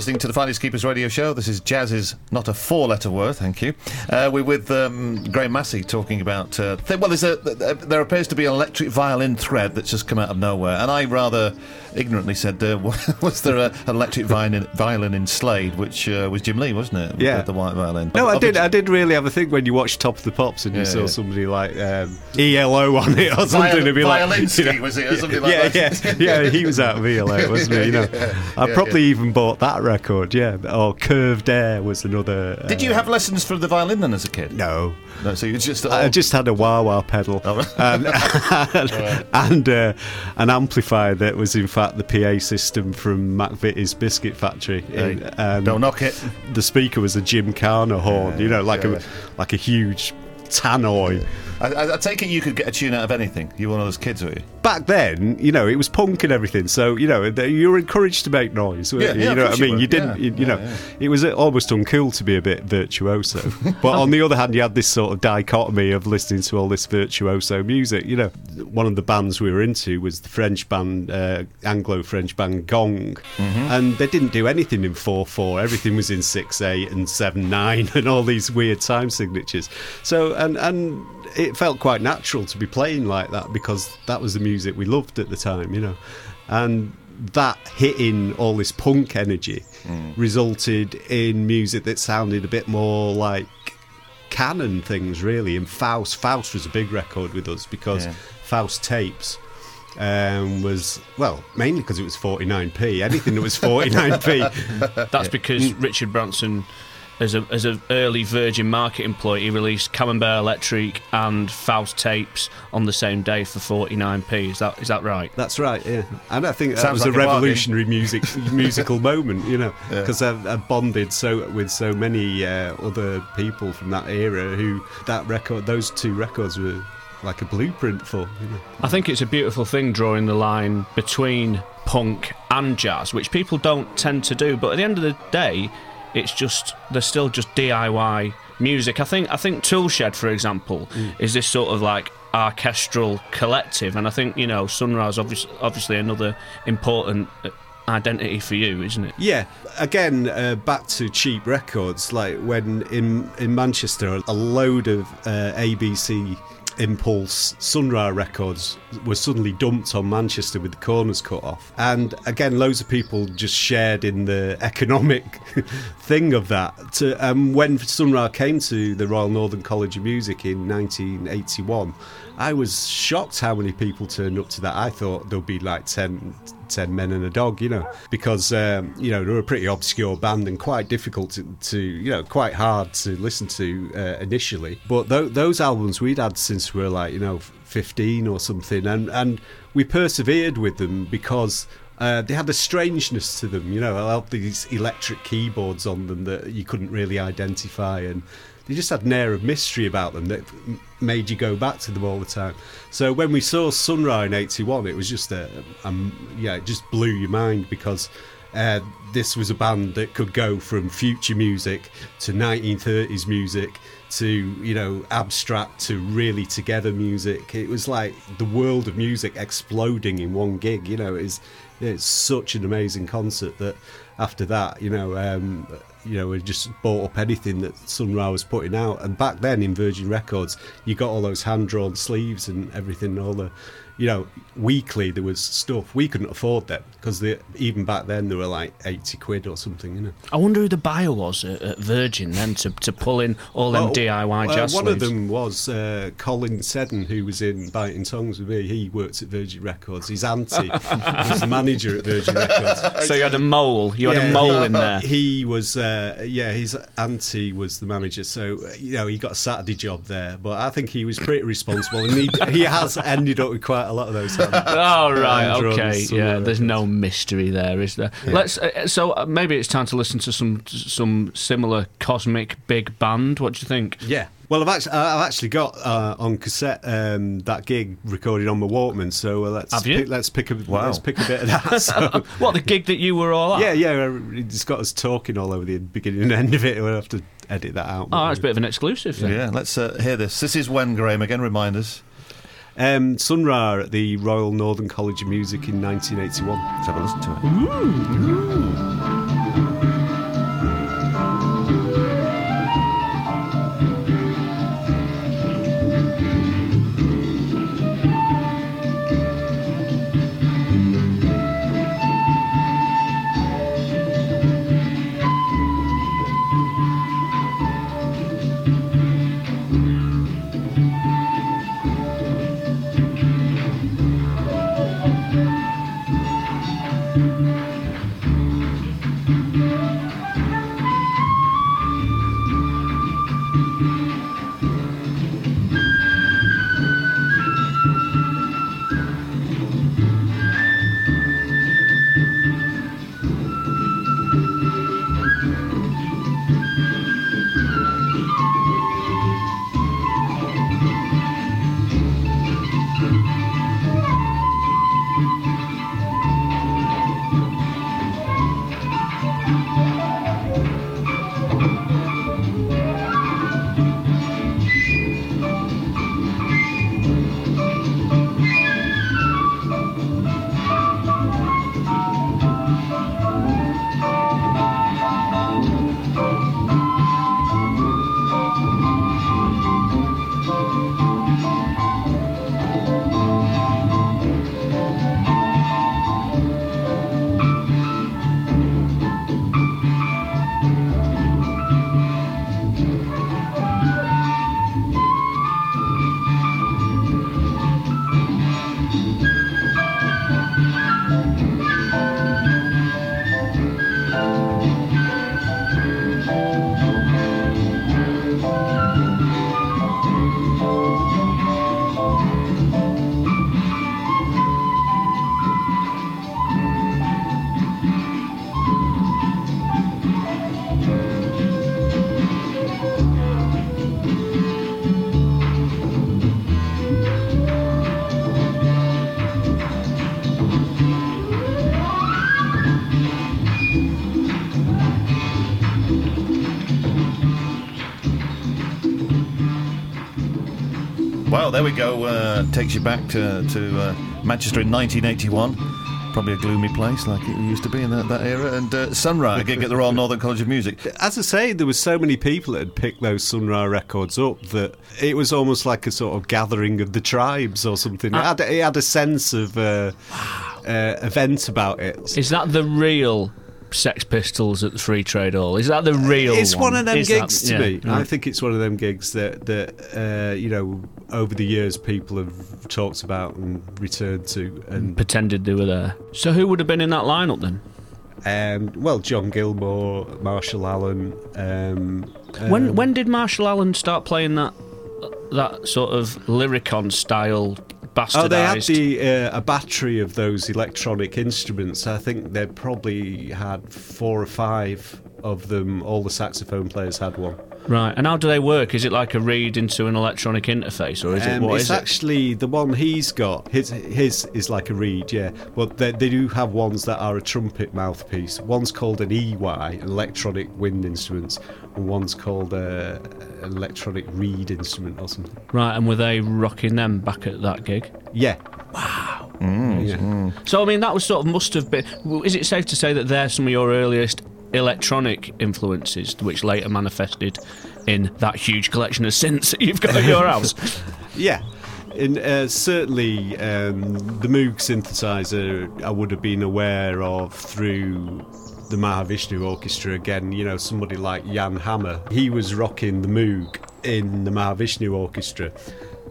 Listening to the Finders Keepers radio show. This is Jazz's not a four letter word, thank you. Uh, we're with um, Graham Massey talking about. Uh, th- well, there's a, th- there appears to be an electric violin thread that's just come out of nowhere. And I rather ignorantly said, uh, was there a, an electric violin, violin in Slade, which uh, was Jim Lea, wasn't it? Yeah. The, the white violin. No, I did. I did really have a think when you watched Top of the Pops and you Yeah, saw yeah. somebody like um, ELO on it or something. Viol- be like, Violinsky, was it, or something like yeah, that? Yeah, yeah, he was out of ELO, wasn't he? You know, I yeah, probably even bought that record. Yeah, or Curved Air was another. Did you uh, have lessons for the violin then as a kid? No. No, so you just. I just had a wah wah pedal Oh, right. and, and uh, an amplifier that was in fact the PA system from McVitie's Biscuit Factory. Hey, Um, don't knock it. The speaker was a Jim Carner horn, you know, like yeah, a yeah. like a huge tannoy. I, I, I take it you could get a tune out of anything. You were one of those kids, were you? Back then, you know, it was punk and everything, so you know you were encouraged to make noise. weren't Yeah, you? yeah, you know what I mean. were. You didn't, Yeah, you, you know, yeah, it was almost uncool to be a bit virtuoso. but on the other hand, you had this sort of dichotomy of listening to all this virtuoso music. You know, one of the bands we were into was the French band, uh, Anglo-French band Gong, Mm-hmm. and they didn't do anything in four four. Everything was in six eight and seven nine, and all these weird time signatures. So and and it felt quite natural to be playing like that because that was the music we loved at the time, you know, and that hitting all this punk energy resulted in music that sounded a bit more like canon things really. And faust faust was a big record with us because Yeah. faust tapes um, was well mainly because it was 49p anything that was 49p That's because Richard Branson, as a as an early Virgin Market employee, he released Camembert Electrique and Faust tapes on the same day for 49p. Is that is that right? That's right, yeah. And I think that Sounds was like a a revolutionary music musical moment, you know, because I've, I've bonded so with so many uh, other people from that era who that record, those two records were like a blueprint for. You know. I think it's a beautiful thing drawing the line between punk and jazz, which people don't tend to do. But at the end of the day, it's just they're still just DIY music. I think I think Toolshed, for example, is this sort of like orchestral collective, and I think you know Sun Ra's, obviously, obviously another important uh, identity for you, isn't it? Yeah, again, uh, back to cheap records. Like when in in Manchester, a load of uh, ABC Impulse Sun Ra records were suddenly dumped on Manchester with the corners cut off. And again, loads of people just shared in the economic thing of that. To, um, when Sun Ra came to the Royal Northern College of Music in 1981, I was shocked how many people turned up to that. I thought there'd be like 10, 10 men and a dog, you know, because, um, you know, they're a pretty obscure band and quite difficult to, to you know, quite hard to listen to uh, initially. But th- those albums we'd had since we were like, you know, 15 or something, and, and we persevered with them because. Uh, they had a strangeness to them, you know. I these electric keyboards on them that you couldn't really identify, and they just had an air of mystery about them that made you go back to them all the time. So when we saw Sun Ra's in '81, it was just a, um, yeah, it just blew your mind because uh, this was a band that could go from future music to 1930s music to you know abstract to really together music. It was like the world of music exploding in one gig. You know, it's it's such an amazing concert that after that, you know, um, you know, we just bought up anything that Sun Ra was putting out. And back then in Virgin Records, you got all those hand drawn sleeves and everything, all the, you know, weekly there was stuff we couldn't afford that because even back then they were like eighty quid or something, you know. I wonder who the buyer was at, at Virgin then to, to pull in all them Well, DIY uh, jazz One of them was uh, Colin Seddon, who was in Biting Tongues with me. He worked at Virgin Records. His auntie was the manager at Virgin Records. So you had a mole. You had a mole he- in there. He was, uh, yeah, his auntie was the manager, so uh, you know he got a Saturday job there. But I think he was pretty responsible, and he he has ended up with quite a lot of those. hand- Oh right, okay, summer yeah. There's no mystery there, is there? Let's. Uh, so uh, maybe it's time to listen to some some similar cosmic big band. What do you think? Yeah. Well, I've actually, I've actually got uh, on cassette um, that gig recorded on my Walkman. So uh, let's Have you? Pick, let's pick a Wow. let's pick a bit of that. So, What the gig that you were all at? yeah, yeah, uh, it's got us talking all over the beginning and end of it. We'll have to edit that out. Oh, that's a bit of an exclusive. Then. Yeah, let's uh, hear this. This is when, Graham, again, remind us. Um, Sun Ra at the Royal Northern College of Music in 1981. Let's have a listen to it. There we go. Uh, takes you back to, to uh, Manchester in 1981. Probably a gloomy place like it used to be in that, that era. And uh, Sun Ra, a gig at the Royal Northern College of Music. As I say, there were so many people that had picked those Sun Ra records up that it was almost like a sort of gathering of the tribes or something. It had, it had a sense of uh, uh, event about it. Is that the real Sex Pistols at the Free Trade Hall? Is that the real? It's one of them Is that- gigs to yeah, me. I think it's one of them gigs that that uh, you know over the years people have talked about and returned to, and pretended they were there. So who would have been in that lineup then? um, well, John Gilmore, Marshall Allen. Um, when um, when did Marshall Allen start playing that that sort of lyricon style bastardized? Oh, they had the uh, a battery of those electronic instruments. I think they probably had four or five of them. All the saxophone players had one. Right, and how do they work? Is it like a reed into an electronic interface, or is it Um, what it's is it? actually the one he's got. His his is like a reed, yeah. But they, they do have ones that are a trumpet mouthpiece. One's called an EWI, an electronic wind instrument, and one's called a, an electronic reed instrument or something. Right, and were they rocking them back at that gig? Yeah. Wow. Yeah. So I mean, that was sort of must have been. Is it safe to say that they're some of your earliest electronic influences, which later manifested in that huge collection of synths that you've got at your house? Yeah. In, uh, certainly, um, the Moog synthesizer I would have been aware of through the Mahavishnu Orchestra. Again, you know, somebody like Jan Hammer, he was rocking the Moog in the Mahavishnu Orchestra.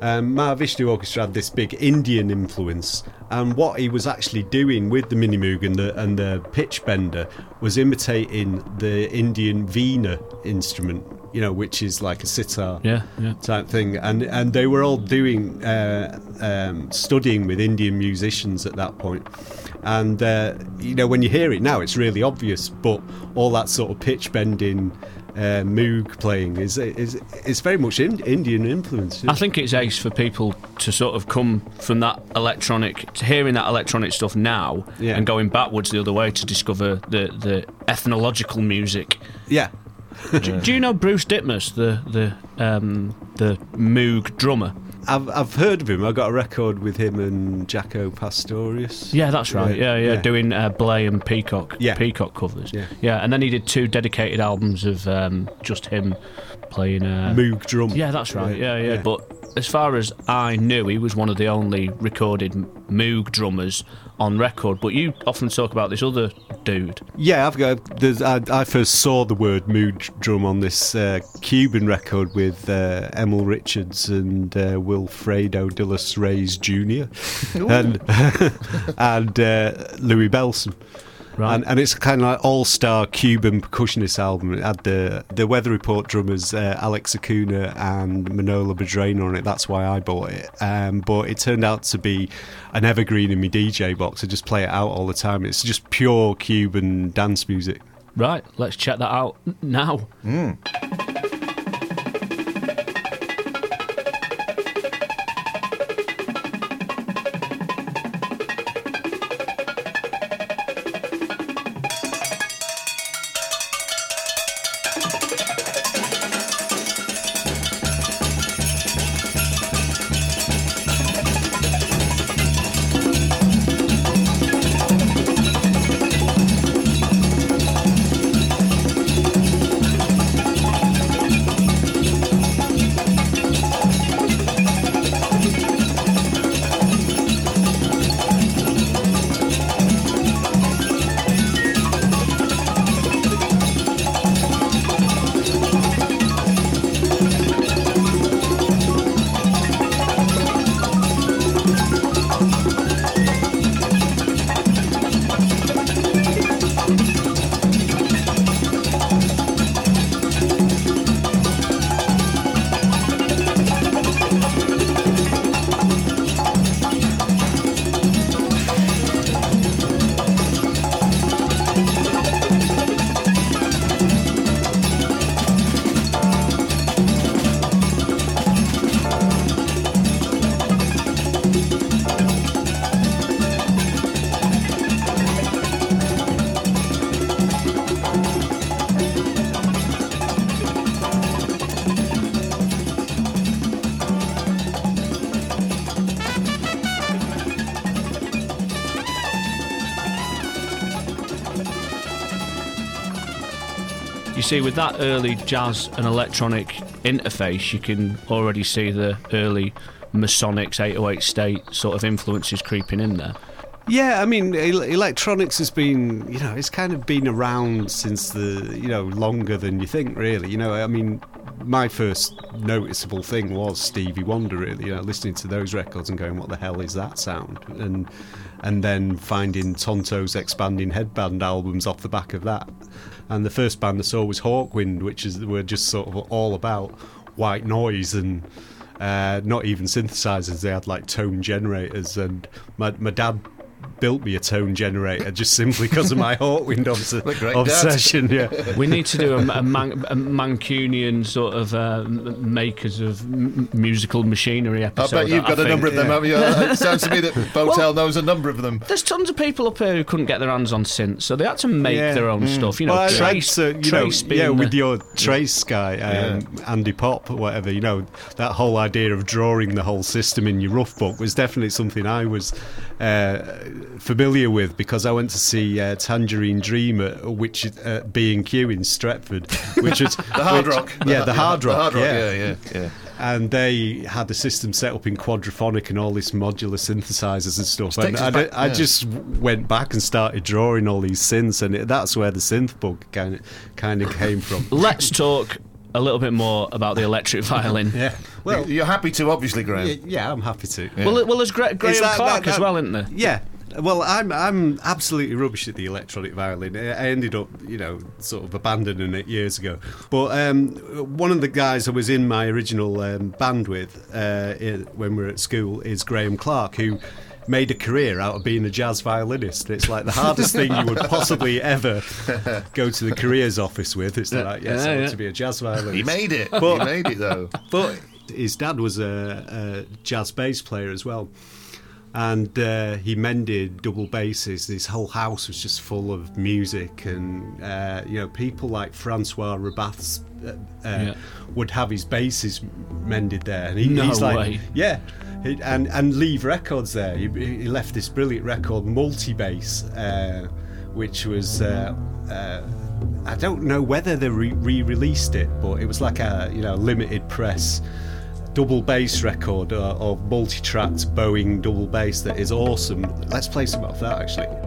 Um, Mahavishnu Orchestra had this big Indian influence, and what he was actually doing with the Mini Moog and the, and the pitch bender was imitating the Indian Veena instrument, you know, which is like a sitar Yeah, yeah. type thing, and and they were all doing uh, um, studying with Indian musicians at that point. And uh, you know, when you hear it now, it's really obvious, but all that sort of pitch bending. Uh, Moog playing is is is very much in, Indian influence. I think it's ace for people to sort of come from that electronic, to hearing that electronic stuff now, Yeah. and going backwards the other way to discover the the ethnological music. Yeah. do, do you know Bruce Ditmas, the the um, the Moog drummer? I've I've heard of him. I got a record with him and Jaco Pastorius. Yeah, that's right. Yeah, yeah, yeah. doing uh, Bley and Peacock, Yeah. Peacock covers. Yeah. yeah, and then he did two dedicated albums of um, just him playing uh, Moog drum. Yeah, that's right. Yeah, Yeah, yeah. But as far as I knew, he was one of the only recorded Moog drummers on record. But you often talk about this other dude. Yeah, I've got. There's, I, I first saw the word Moog drum on this uh, Cuban record with uh, Emil Richards and uh, Wilfredo de los Reyes Jr. and and uh, Louie Bellson. Right. And, and it's kind of like all-star Cuban percussionist album. It had the the Weather Report drummers uh, Alex Acuna and Manolo Badrena on it. That's why I bought it. Um, but it turned out to be an evergreen in my DJ box. I just play it out all the time. It's just pure Cuban dance music. Right, let's check that out now. Thank see with that early jazz and electronic interface, you can already see the early Masonics 808 state sort of influences creeping in there. Yeah, I mean, el- electronics has been, you know, it's kind of been around since the, you know, longer than you think, really. You know, I mean, my first noticeable thing was Stevie Wonder, really. You know, listening to those records and going, "What the hell is that sound?" and and then finding Tonto's expanding headband albums off the back of that. And the first band I saw was Hawkwind, which is were just sort of all about white noise and uh, not even synthesizers. They had like tone generators, and my my dad built me a tone generator just simply because of my Hawkwind obs- Look, great dad. obsession. Yeah. We need to do a, a, Man, a Mancunian sort of uh, makers of m- musical machinery episode. I bet you've got a think. number of them, haven't you? It sounds to me that Votel knows a number of them. There's tons of people up here who couldn't get their hands on synths, so they had to make Yeah. their own stuff. You know, Well, trace, I'd, uh, you know, trace being yeah, with your trace guy, um, Andy Pop, or whatever. You know, that whole idea of drawing the whole system in your rough book was definitely something I was uh, familiar with because I went to see uh, Tangerine Dream at which uh, B and Q in Stretford, which was The Hard which- Rock. Yeah, the Hard The Rock. Hard Rock, yeah. yeah, yeah, yeah. And they had the system set up in quadraphonic and all this modular synthesizers and stuff. And I, us back- I yeah. just went back and started drawing all these synths, and it, that's where the synth bug kind of kind of came from. Let's talk a little bit more about the electric violin. Yeah. Well, You're happy to, obviously, Graham. y- yeah, I'm happy to. Well, well, there's Gra- Graham Is that- Clarke that- as well, isn't there? Yeah. Well, I'm I'm absolutely rubbish at the electronic violin. I I ended up, you know, sort of abandoning it years ago. But um, one of the guys I was in my original um, band with uh, when we were at school is Graham Clarke, who made a career out of being a jazz violinist. It's like the hardest thing you would possibly ever go to the careers office with. It's like, yes, Yeah, I want yeah. to be a jazz violinist. He made it. But- he made it, though. But his dad was a, a jazz bass player as well. And uh, he mended double basses. His whole house was just full of music, and uh, you know, people like Francois Rabaths uh, uh, Yeah. would have his basses mended there. And he, No he's like, way. yeah, and and leave records there. He, he left this brilliant record, multi bass, uh, which was. Uh, uh, I don't know whether they re- re-released it, but it was like a you know limited press double bass record uh, of multi-tracked bowing double bass that is awesome. Let's play some of that actually.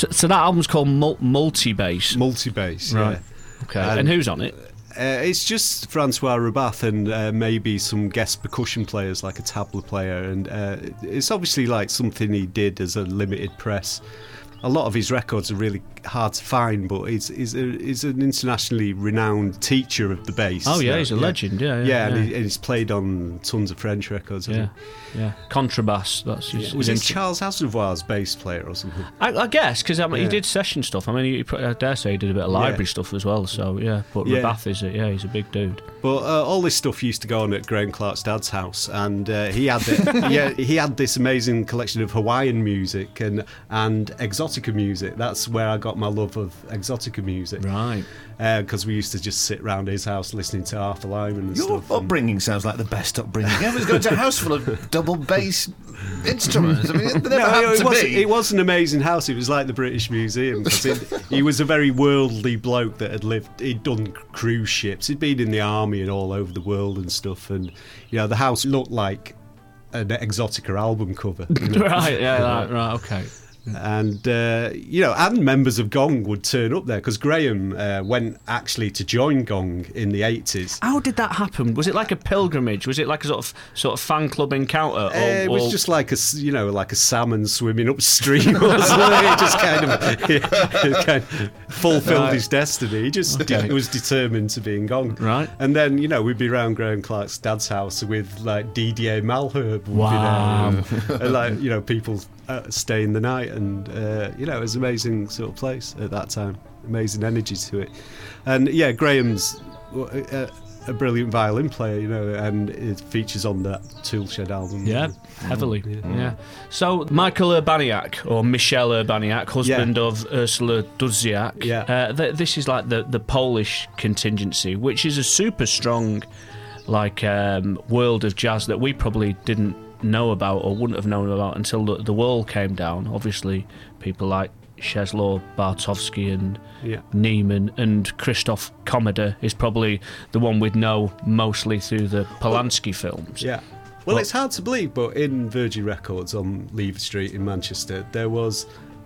So, so that album's called Mul- Multi Bass. Multi bass. Right. Yeah. Okay. And- and who's on it? Uh, it's just Francois Rabath and uh, maybe some guest percussion players like a tabla player, and uh, it's obviously like something he did as a limited press. A lot of his records are really hard to find, but he's he's, a, he's an internationally renowned teacher of the bass. Oh yeah, Uh, he's a legend. Yeah, yeah. Yeah, yeah. and, he, and he's played on tons of French records. yeah, yeah. Contrabass. That's he? his, Was his it Charles Aznavour's bass player or something? I, I guess because I mean, Yeah. he did session stuff. I mean, he, he- I dare say he did a bit of library stuff as well. So yeah, but Yeah. Rabath is it? Yeah, he's a big dude. But uh, all this stuff used to go on at Graham Clarke's dad's house, and uh, he had the, yeah, he had this amazing collection of Hawaiian music and and exotica music. That's where I got my love of exotica music, Right. Uh, because we used to just sit round his house listening to Arthur Lyman and Your stuff. and- upbringing sounds like the best upbringing ever. It's going to a house full of double bass instruments. I mean, it never No, it to was, it was an amazing house. It was like the British Museum. it- he was a very worldly bloke that had lived. He'd done cruise ships. He'd been in the army and all over the world and stuff. And you know, the house looked like an Exotica album cover. you know. right. Yeah. Right. right okay. And uh, you know, and members of Gong would turn up there because Graham uh, went actually to join Gong in the eighties. How did that happen? Was it like a pilgrimage? Was it like a sort of sort of fan club encounter? Or, Uh, it was or- just like a you know like a salmon swimming upstream or something. It just kind of, it kind of fulfilled Right. his destiny. He just Okay. was determined to be in Gong. Right. And then you know we'd be around Graham Clarke's dad's house with like would be Wow. and like you know people uh, staying the night, and uh, you know it was an amazing sort of place at that time. Amazing energy to it, and yeah, Graham's. Uh, a brilliant violin player, you know, and it features on that Toolshed album. Yeah, heavily. Yeah. So Michael Urbaniak or Michel Urbaniak, husband of Ursula Dudziak. Yeah. Uh, th- this is like the the Polish contingency, which is a super strong, like um, world of jazz that we probably didn't know about or wouldn't have known about until the, the wall came down. Obviously, people like Czesław Bartkowski and Yeah. Niemen and Christoph Komeda is probably the one we'd know mostly through the Polanski films. Yeah. Well, But- it's hard to believe, but in Virgin Records on Lever Street in Manchester, there was,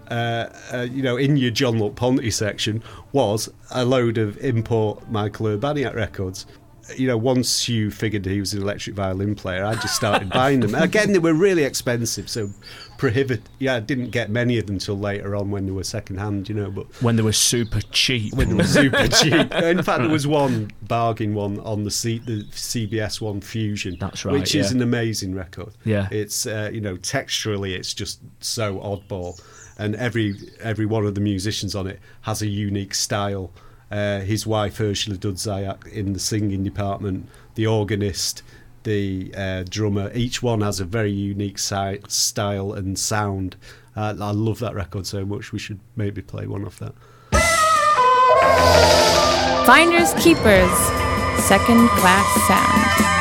uh, uh, you know, in your Jean-Luc Ponty section was a load of import Michael Urbaniak records. You know, once you figured he was an electric violin player, I just started buying them. Again, they were really expensive, so prohibit. Yeah, I didn't get many of them till later on when they were second hand. You know, but when they were super cheap. when they were super cheap. In fact, there was one bargain one on the C, the CBS one Fusion. That's right, Which is an amazing record. Yeah. it's uh, you know texturally it's just so oddball, and every every one of the musicians on it has a unique style. Uh, his wife Ursula Dudziak in the singing department, the organist. The uh, drummer, each one has a very unique si- style and sound. Uh, I love that record so much. We should maybe play one off that. Finders Keepers, second class sound.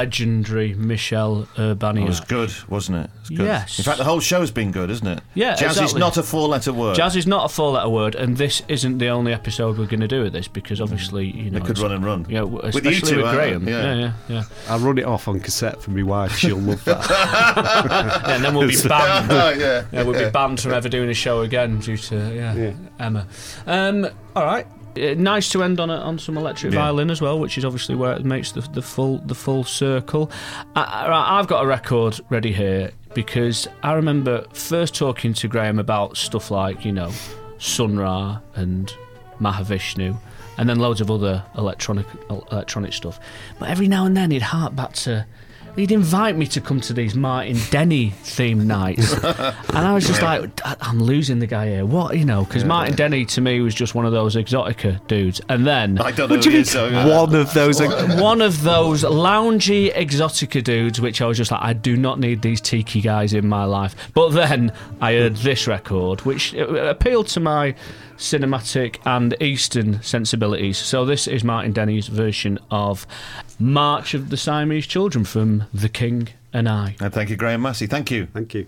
Legendary Michel Urbaniak. It was good, wasn't it? It was good. Yes. In fact, the whole show's been good, isn't it? Yeah, Jazz is not a four-letter word. Jazz is not a four-letter word, and this isn't the only episode we're going to do with this because obviously you know It could run and run. Yeah, w- With you especially two, with Graham. yeah. yeah, yeah, yeah. I'll run it off on cassette for my wife. She'll love that. Yeah, and then we'll be banned. Oh, yeah. Yeah, we'll be banned from ever doing a show again due to yeah, Yeah. Emma. Um, all right. Uh, nice to end on a, on some electric Yeah. violin as well, which is obviously where it makes the, the full the full circle. I, I've got a record ready here because I remember first talking to Graham about stuff like you know Sun Ra and Mahavishnu, and then loads of other electronic electronic stuff. But every now and then he'd hark back to. He'd invite me to come to these Martin Denny themed nights, and I was just like, "I- "I'm losing the guy here." What you know? Because Martin Denny to me was just one of those exotica dudes, and then I don't know who it is, so, One of those. one of those loungy exotica dudes, which I was just like, I do not need these tiki guys in my life. But then I heard this record, which uh, appealed to my cinematic and Eastern sensibilities. So this is Martin Denny's version of March of the Siamese Children from The King and I. And thank you, Graham Massey. Thank you. Thank you.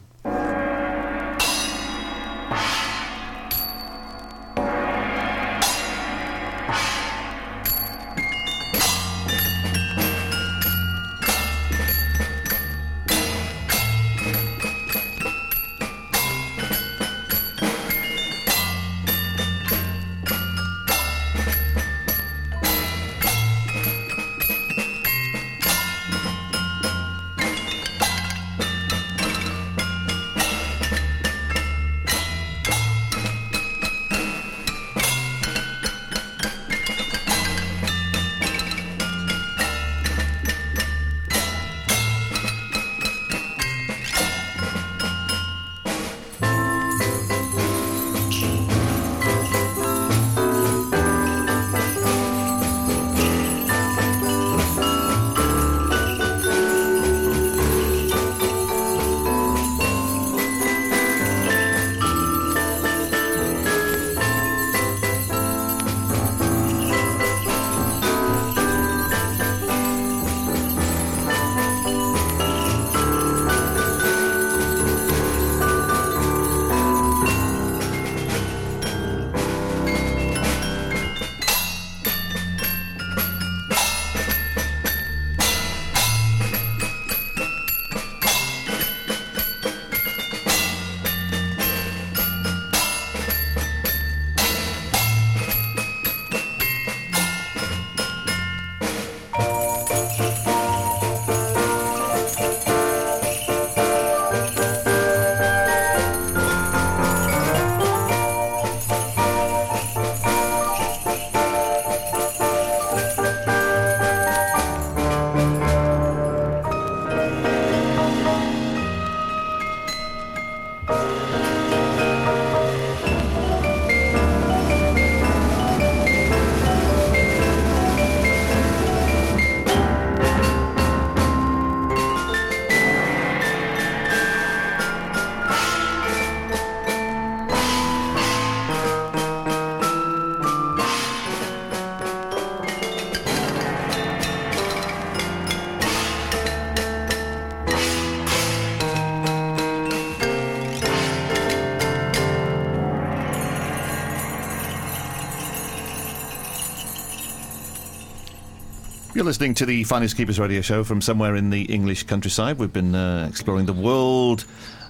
You're listening to the Finders Keepers radio show from somewhere in the English countryside. We've been uh, exploring the world,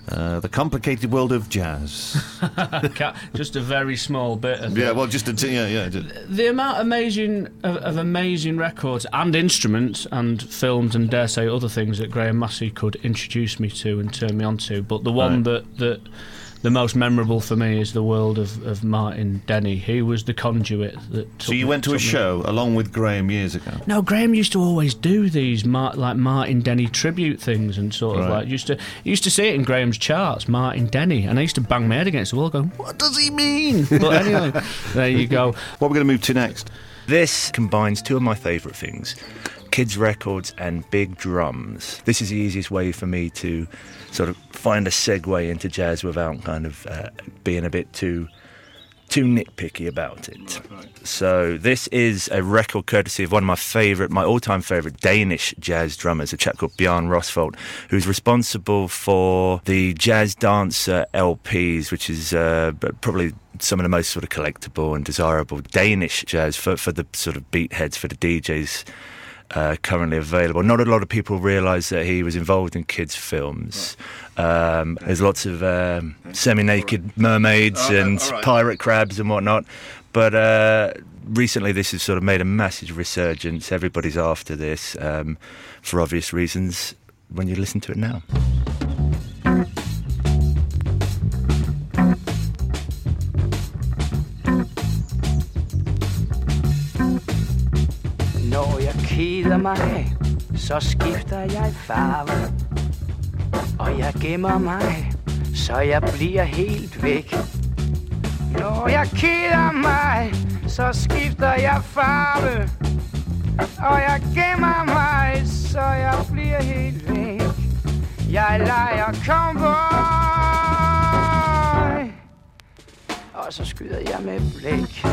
uh, the complicated world of jazz. Just a very small bit of yeah, it. well, just a, yeah, yeah. just- the amount of amazing of, of amazing records and instruments and films and dare say other things that Graham Massey could introduce me to and turn me on to. But the one Right. that that the most memorable for me is the world of, of Martin Denny. He was the conduit that. Took So you me- went to a took me- show along with Graham years ago. No, Graham used to always do these Mar- like Martin Denny tribute things and sort of like used to used to see it in Graham's charts, Martin Denny, and I used to bang my head against the wall, going, "What does he mean?" But anyway, there you go. What we're going to move to next? This combines two of my favourite things kids' records and big drums. This is the easiest way for me to sort of find a segue into jazz without kind of uh, being a bit too too nitpicky about it. So this is a record courtesy of one of my favourite, my all-time favourite Danish jazz drummers, a chap called Bjarne Rostvold, who's responsible for the Jazz Dancer LPs, which is uh, probably some of the most sort of collectible and desirable Danish jazz for, for the sort of beat heads, for the DJs uh, currently available. Not a lot of people realise that he was involved in kids' films. Um, there's lots of um, semi-naked mermaids Oh, and right. pirate crabs and whatnot. But uh, recently, this has sort of made a massive resurgence. Everybody's after this um, for obvious reasons. When you listen to it now. Keder mig, så skifter jeg farve. Og jeg gemmer mig, så jeg bliver helt væk. Når jeg keder mig, så skifter jeg farve. Og jeg gemmer mig, så jeg bliver helt væk. Jeg leger cowboy. Og så skyder jeg med blæk.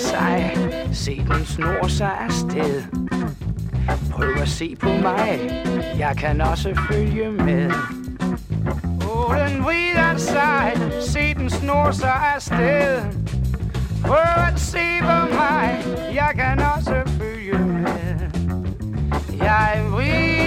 Sig, se den snor sig afsted. Prøv at se på mig, jeg kan også følge med. Åh, oh, den vrider sig, se den snor sig afsted. Prøv at se på mig, jeg kan også følge med. Jeg vrider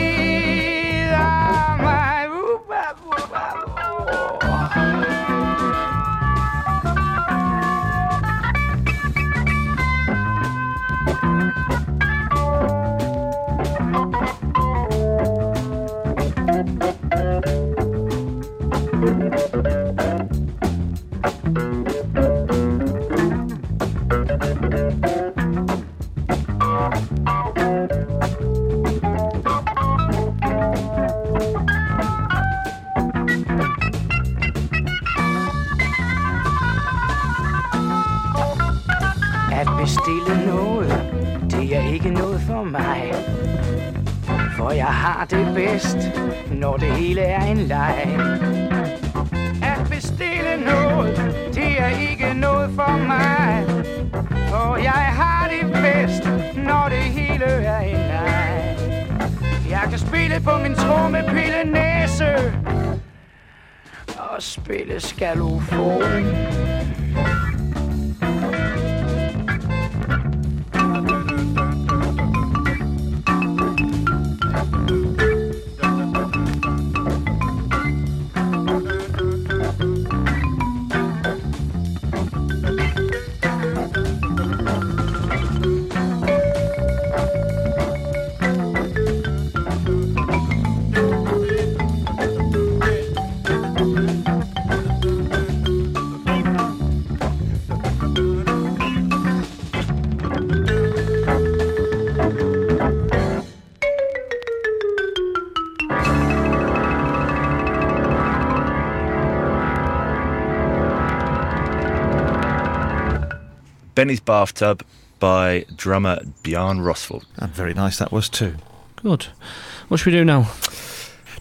bedst, når det hele er en leg. At bestille noget, det er ikke noget for mig. For jeg har det bedst, når det hele er en leg. Jeg kan spille på min trommepille næse og spille skalofon. Benny's Bathtub by drummer Bjarne Rostvold. And very nice that was too. Good. What should we do now?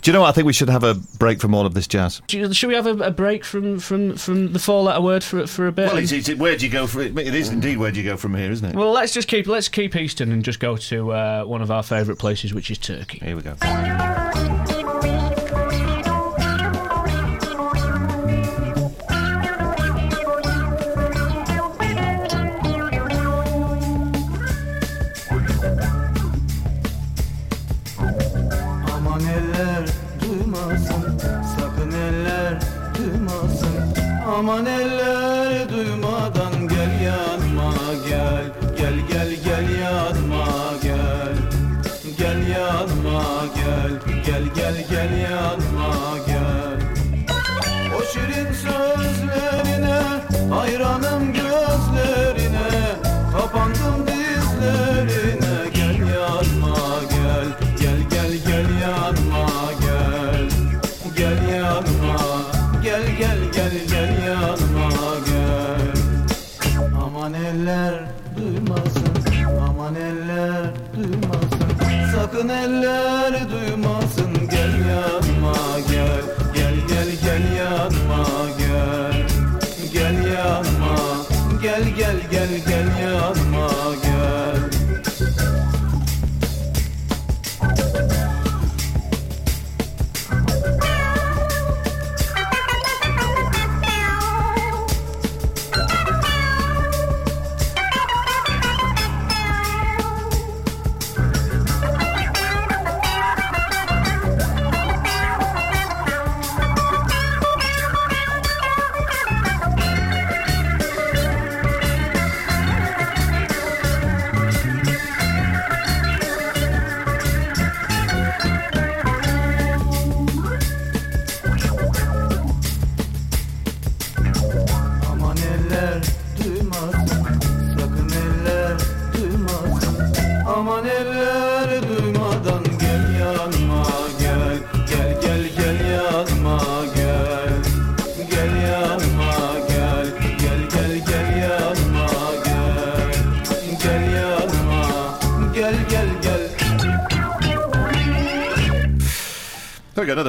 Do you know what? I think we should have a break from all of this jazz. You- Should we have a, a break from, from, from the four-letter word for for a bit? Well, it's, it's, where do you go from? It is indeed where do you go from here, isn't it? Well, let's just keep let's keep Easton and just go to uh, one of our favourite places, which is Turkey. Here we go.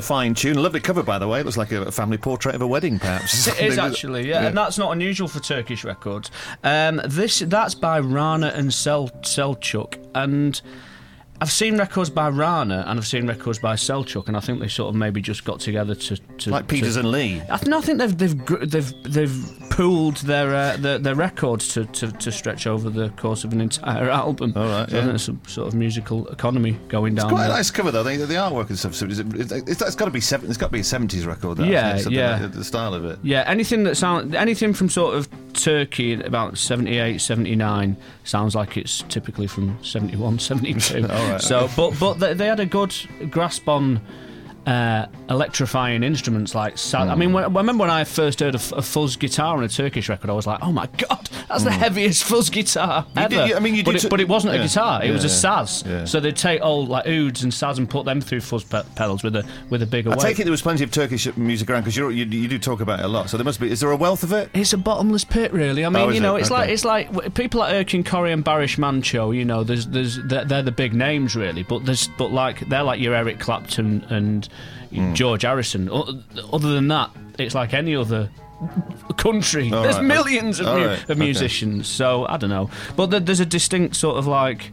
Fine tune. Lovely cover, by the way. It looks like a family portrait of a wedding, perhaps. It is actually, yeah, and that's not unusual for Turkish records. Um, this that's by Rana and Sel Selçuk, and I've seen records by Rana and I've seen records by Selçuk, and I think they sort of maybe just got together to, to Like Peters to- and Lee. I, th- no, I think they've they've they've they've pooled their uh, their, their records to, to, to stretch over the course of an entire album. All right, so I yeah. some sort of musical economy going down. It's quite a nice cover, though. The, the artwork and stuff. So it's, it's, it's, got to be seven, it's got to be a seventies record. That, Yeah, hasn't it? Something yeah. like the style of it. Yeah, anything that sound anything from sort of Turkey about 78, 79 sounds like it's typically from 71, 72. All right, so, but but they, had a good grasp on uh, electrifying instruments like sa- I mean, when, I remember when I first heard a, f- a fuzz guitar on a Turkish record, I was like, "Oh my god, that's the heaviest fuzz guitar ever!" did- you- I mean, you but, did it, but it wasn't yeah. a guitar; it was a Yeah, saz. yeah. So they'd take old like ouds and saz and put them through fuzz pe- pedals with a with a bigger I weight. take it there was plenty of Turkish music around because you, you do talk about it a lot. So there must be. Is there a wealth of it? It's a bottomless pit, really. I mean, Oh, you know, it? it's Okay. like it's like people like Erkin Koray and Barış Manço. You know, there's there's they're, they're the big names, really. But there's but like they're like your Eric Clapton and Hmm. George Harrison. Other than that, it's like any other country. All there's right. millions of, mu- right. of Okay. musicians. So I don't know, but there, there's a distinct sort of like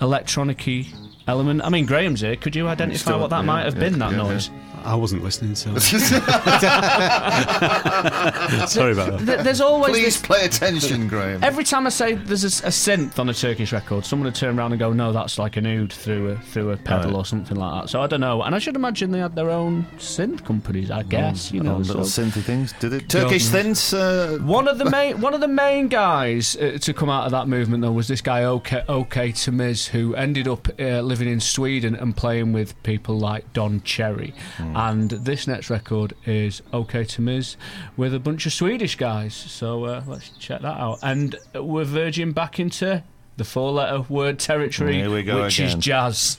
electronic-y element. I mean, Graham's here. Could you identify Still- what that yeah, might have yeah, been? That yeah, noise. I wasn't listening, so sorry about that. There's always Please this play attention, Graham. Every time I say there's a, a synth on a Turkish record, someone would turn around and go, "No, that's like an oud through a through a pedal Right. or something like that." So I don't know, and I should imagine they had their own synth companies. I guess you know. Little so- synthy things. Did it? Turkish synths. Uh, One of the main one of the main guys uh, to come out of that movement though was this guy OK Okay Temiz who ended up uh, living in Sweden and playing with people like Don Cherry. And this next record is Okay Temiz with a bunch of Swedish guys. So uh, let's check that out. And we're verging back into the four letter word territory, which again. is jazz.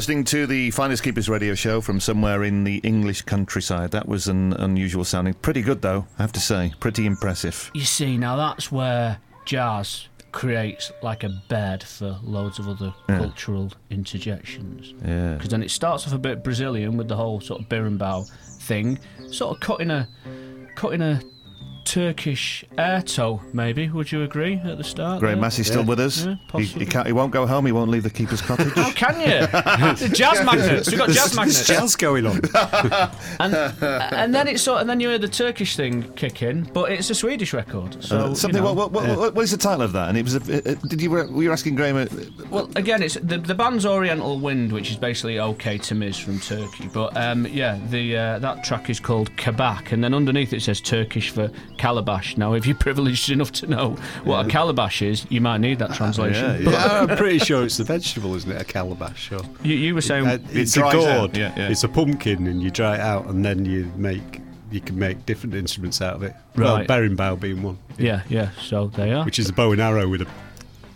listening to the Finders Keepers radio show from somewhere in the English countryside. That was an unusual sounding. Pretty good, though, I have to say. Pretty impressive. You see, now that's where jazz creates like a bed for loads of other Yeah. cultural interjections. Yeah. Because then it starts off a bit Brazilian with the whole sort of berimbau thing, sort of cutting a cutting a Turkish air toe, maybe. Would you agree at the start? Graham there? Massey's still with us. Yeah, he, he, can't, he won't go home. He won't leave the keeper's cottage. How can you? The jazz magnets. We've got jazz magnets. jazz going on. and, and then it's sort, and then you hear the Turkish thing kick in, but it's a Swedish record. So Uh, you something. know. what, what, what, what- what is the title of that? And it was. A, uh, did you? Were you asking Graham? Uh, Well, again, it's the, the band's Oriental Wind, which is basically OK to Temiz from Turkey. But um, yeah, the uh, that track is called Kabak, and then underneath it says Turkish for calabash. Now, if you're privileged enough to know what a calabash is, you might need that translation. But Yeah, I'm pretty sure it's the vegetable, isn't it? A calabash. Sure. you, you were saying Uh, it's a gourd. yeah, yeah. It's a pumpkin, and you dry it out, and then you make you can make different instruments out of it. Well, Right. berimbau being one, yeah, yeah. So they are. which is a bow and arrow with a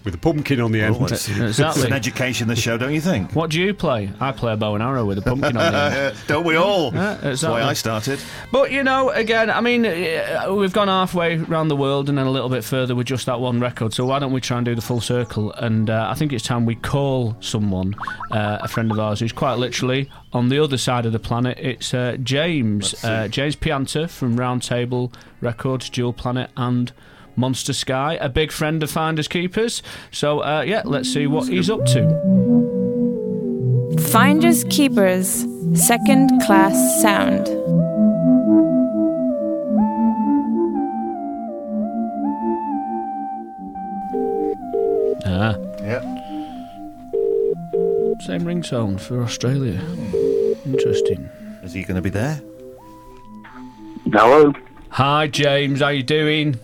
with a pumpkin on the end. Oh, it's, it's an education, the show, don't you think? What do you play? I play a bow and arrow with a pumpkin on the end. Don't we all? Yeah, That's why exactly. I started. But you know, again, I mean, uh, we've gone halfway around the world and then a little bit further with just that one record. So why don't we try and do the full circle? And uh, I think it's time we call someone, uh, a friend of ours, who's quite literally on the other side of the planet. It's uh, James, uh, James Pianta from Roundtable Records, Dual Planet, and. Monster Sky, a big friend of Finders Keepers. So, uh, yeah, let's see what he's up to. Finders Keepers, second class sound. Ah, Yeah. same ringtone for Australia. Interesting. Is he going to be there? Hello, Hi, James. How you doing?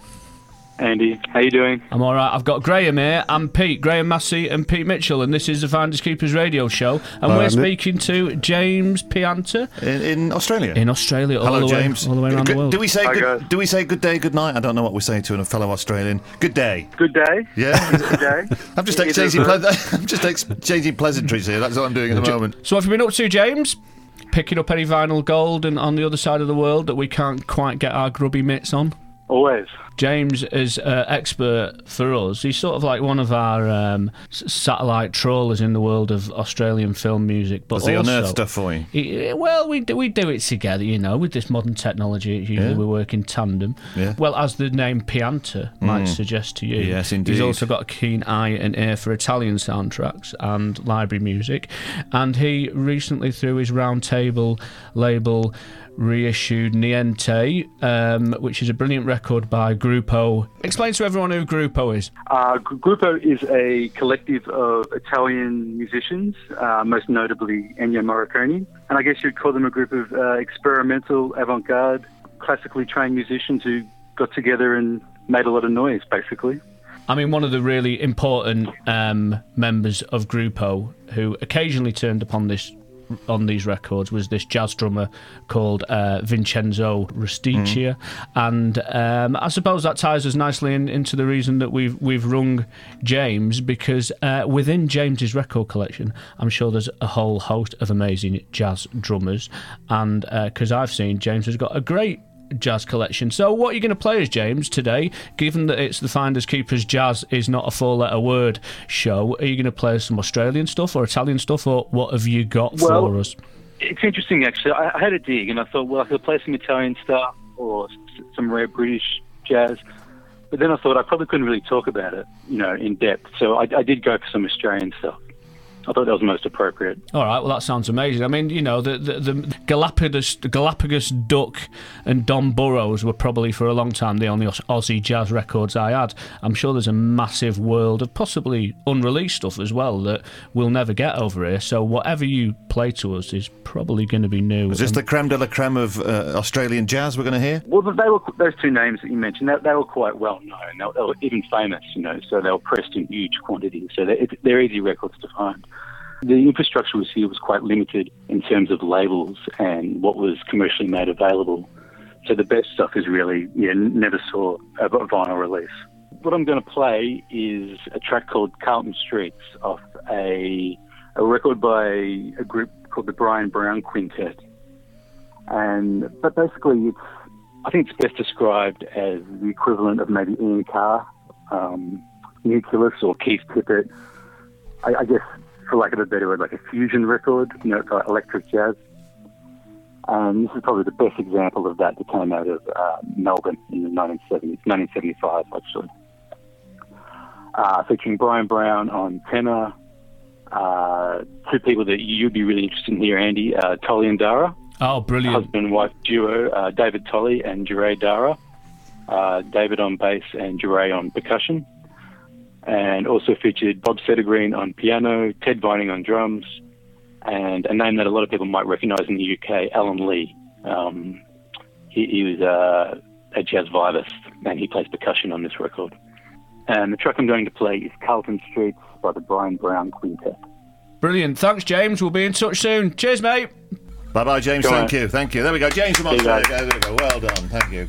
Andy. How you doing? I'm all right. I've got Graham here and Pete, Graham Massey and Pete Mitchell, and this is the Finders Keepers radio show. And Hi, we're Andy. speaking to James Pianta In, in Australia. in Australia, all Hello, the way, James. all the way around the world. Do we say Hi, good, guys. do we say good day, good night? I don't know what we say to a fellow Australian. Good day. Good day. Yeah. Good day. I'm just Either exchanging. Ple- I'm just exchanging pleasantries here. That's what I'm doing at the moment. So, what have you been up to, James? Picking up any vinyl gold and on the other side of the world that we can't quite get our grubby mitts on? Always. James is uh, expert for us. He's sort of like one of our um, satellite trawlers in the world of Australian film music. But Does he also, unearth stuff for you? He- well, we do, we do it together, you know, with this modern technology. Usually Yeah. we work in tandem. Yeah. Well, as the name Pianta might suggest to you. Yes, indeed. He's also got a keen eye and ear for Italian soundtracks and library music. And he recently, through his roundtable label, reissued Niente, um, which is a brilliant record by Gruppo. Explain to everyone who Gruppo is. Uh, Gr- Gruppo is a collective of Italian musicians, uh, most notably Ennio Morricone. And I guess you'd call them a group of uh, experimental, avant garde, classically trained musicians who got together and made a lot of noise, basically. I mean, one of the really important um, members of Gruppo who occasionally turned upon this on these records was this jazz drummer called uh, Vincenzo Restuccia, and um, I suppose that ties us nicely in, into the reason that we've we've rung James because uh, within James's record collection, I'm sure there's a whole host of amazing jazz drummers, and because I've seen James has got a great jazz collection. So, what are you going to play as James today? Given that it's the Finders Keepers Jazz is not a four-letter word show, are you going to play some Australian stuff or Italian stuff, or what have you got Well- for us? It's interesting, actually. I, I had a dig, and I thought, well, I could play some Italian stuff or some rare British jazz. But then I thought I probably couldn't really talk about it, you know, in depth. So I, I did go for some Australian stuff. I thought that was most appropriate. All right, well that sounds amazing. I mean, you know, the the, the Galapagos Galapagos Duck and Don Burrows were probably for a long time the only Aussie jazz records I had. I'm sure there's a massive world of possibly unreleased stuff as well that we'll never get over here. So whatever you play to us is probably going to be new. Is this And- the creme de la creme of uh, Australian jazz we're going to hear? Well, they were those two names that you mentioned. They, they were quite well known. They, were- they were even famous, you know. So they were pressed in huge quantities. So they're, they're easy records to find. The infrastructure was here was quite limited in terms of labels and what was commercially made available. So the best stuff is really yeah never saw a vinyl release. What I'm going to play is a track called Carlton Streets off a a record by a group called the Brian Brown Quintet. And but basically, it's I think it's best described as the equivalent of maybe Ian Carr, um, Nucleus, or Keith Tippett. I, I guess, for lack of a better word, like a fusion record. You know, it's like electric jazz. And this is probably the best example of that that came out of uh, Melbourne in the 1970s, 1975 actually. Uh, featuring Brian Brown on tenor, uh, two people that you'd be really interested in here, Andy, uh, Tolley and Dara oh, brilliant! husband and wife duo, uh, David Tolley and Jure Dara. Uh, David on bass and Jure on percussion. And also featured Bob Sedergreen on piano, Ted Vining on drums, and a name that a lot of people might recognise in the UK, Alan Lee. Um, he, he was uh, a jazz vibist, and he plays percussion on this record. And the track I'm going to play is Carlton Streets by the Brian Brown Quintet. Brilliant. Thanks, James. We'll be in touch soon. Cheers, mate. Bye bye, James. Go Thank on. you. Thank you. There we go. James from See Australia. There we go. Well done. Thank you.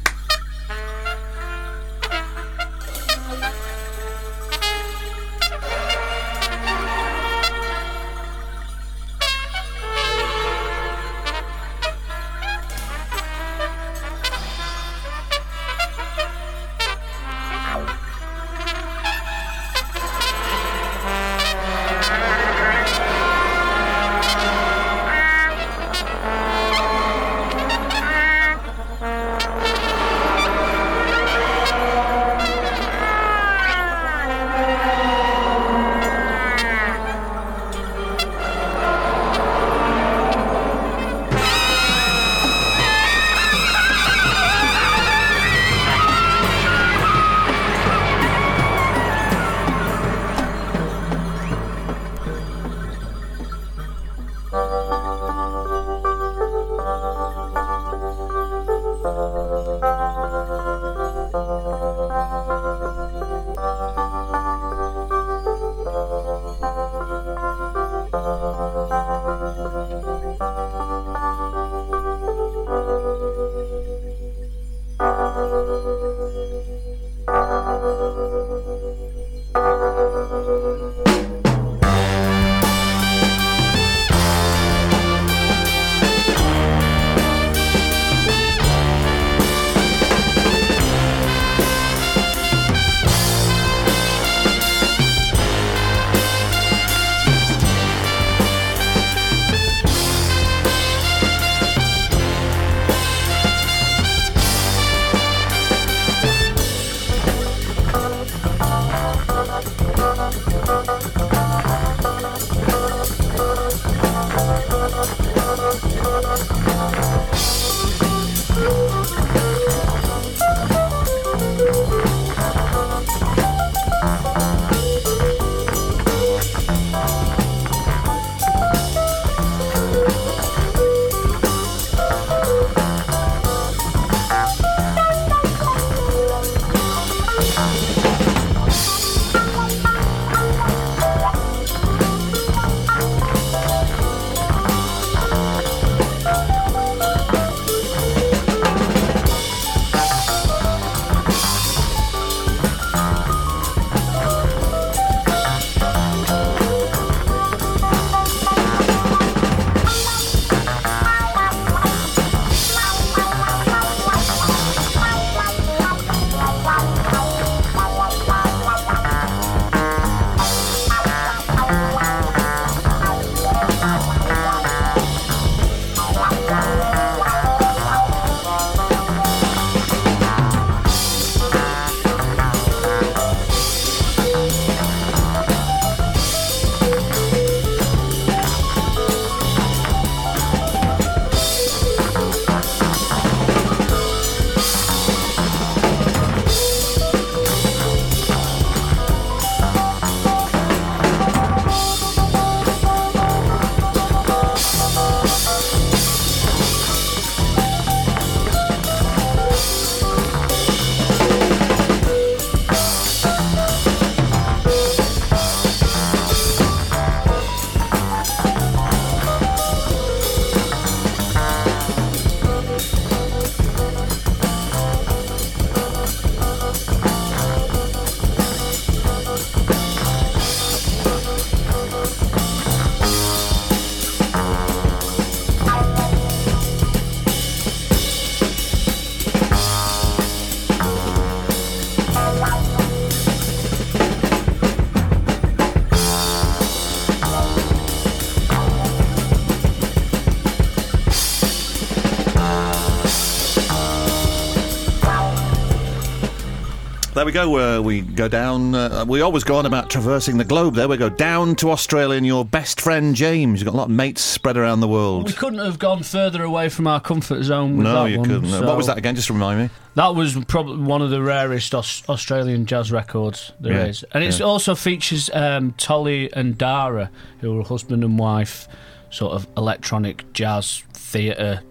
There we go. Uh, we go down. Uh, we always go on about traversing the globe. There we go down to Australia, and your best friend James. You've got a lot of mates spread around the world. We couldn't have gone further away from our comfort zone with no, you one. couldn't. so- What was that again? Just remind me. That was probably one of the rarest Aus- Australian jazz records there is, Yeah, and it yeah. also features um, Tolley and Dara, who are husband and wife, sort of electronic jazz theatre,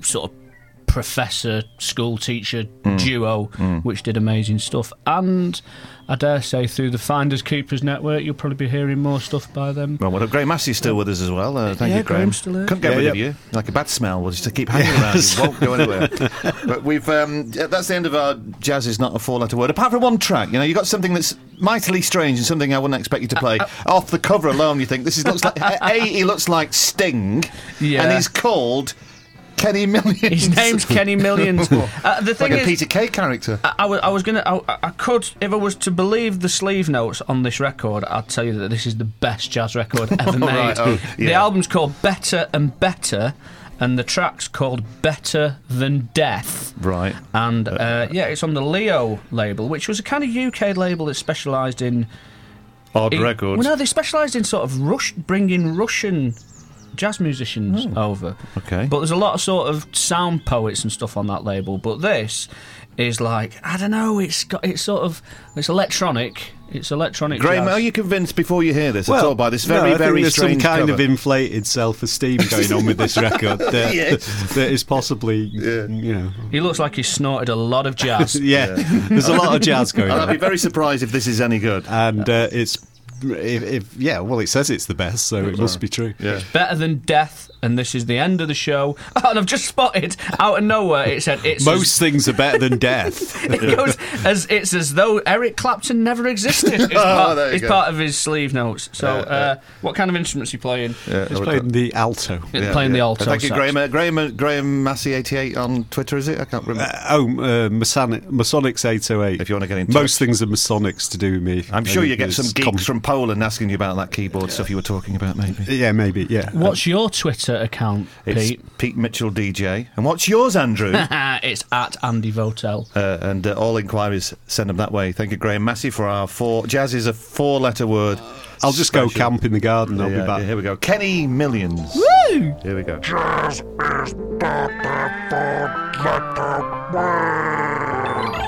sort of professor school teacher Mm. duo, Mm. which did amazing stuff. And I dare say, through the Finders Keepers network, you'll probably be hearing more stuff by them. Well, well Graham Massey's still with us as well. Uh, thank Yeah, you, Graham. Graham's still here. Couldn't get Yeah, rid yeah. of you. Like a bad smell. We'll just keep hanging around. You won't go anywhere. but we've um, that's the end of our jazz is not a four-letter word. Apart from one track, you know, you got something that's mightily strange and something I wouldn't expect you to play. Off the cover alone, you think this is looks like a. He looks like Sting, Yeah. and he's called. Kenny Millions. His name's Kenny Millions. Uh, the thing like a is- Peter Kay character. I, I was, I was gonna. I, I could, if I was to believe the sleeve notes on this record, I'd tell you that this is the best jazz record ever made. Right, oh, The album's called Better and Better, and the track's called Better Than Death. Right. And uh, yeah, it's on the Leo label, which was a kind of UK label that specialised in Odd in- records. Well, no, they specialised in sort of Rush, bringing Russian jazz musicians over. Oh, Okay. But there's a lot of sort of sound poets and stuff on that label. But this is like I don't know. It's got it's sort of it's electronic. It's electronic. Graham, jazz. are you convinced before you hear this at all by this no, very, I very there's strange some kind cover? of inflated self-esteem going on with this record that, Yes. that is possibly, you know, He looks like he snorted a lot of jazz. yeah, there's a lot of jazz going on. I'd be very surprised if this is any good. and uh, it's if, if yeah, well, it says it's the best, so it must be true. Yeah. Better than death, and this is the end of the show. and I've just spotted out of nowhere. It said it's Most things are better than death. It goes as it's as though Eric Clapton never existed. It's, Oh, part, there you it's go. part of his sleeve notes. So, Yeah, uh, what kind of instruments are you playing? Yeah, He's playing the alto. He's playing the alto. Thank you. Graham. Uh, Graham, uh, Graham Massey eighty eight on Twitter. Is it? I can't remember. Uh, oh, uh, Masonic, Masonics 808. if you want to get in touch, Most things are Masonics to do with me. I'm sure you get some geeks com- from Poland asking you about that keyboard stuff you were talking about. Maybe Yeah, maybe, yeah. What's your Twitter account, it's Pete? Pete Mitchell DJ. And what's yours, Andrew? it's at Andy Votel. Uh, and uh, all inquiries send them that way. Thank you, Graham Massey, for our four. Jazz is a four-letter word. I'll just go Special. camp in the garden. I'll Yeah, be back. Here we go. Kenny Millions. Woo! Here we go. Jazz is better than letter word.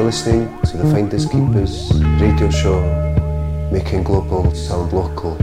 You're listening to the Finders Keepers radio show, making global sound local.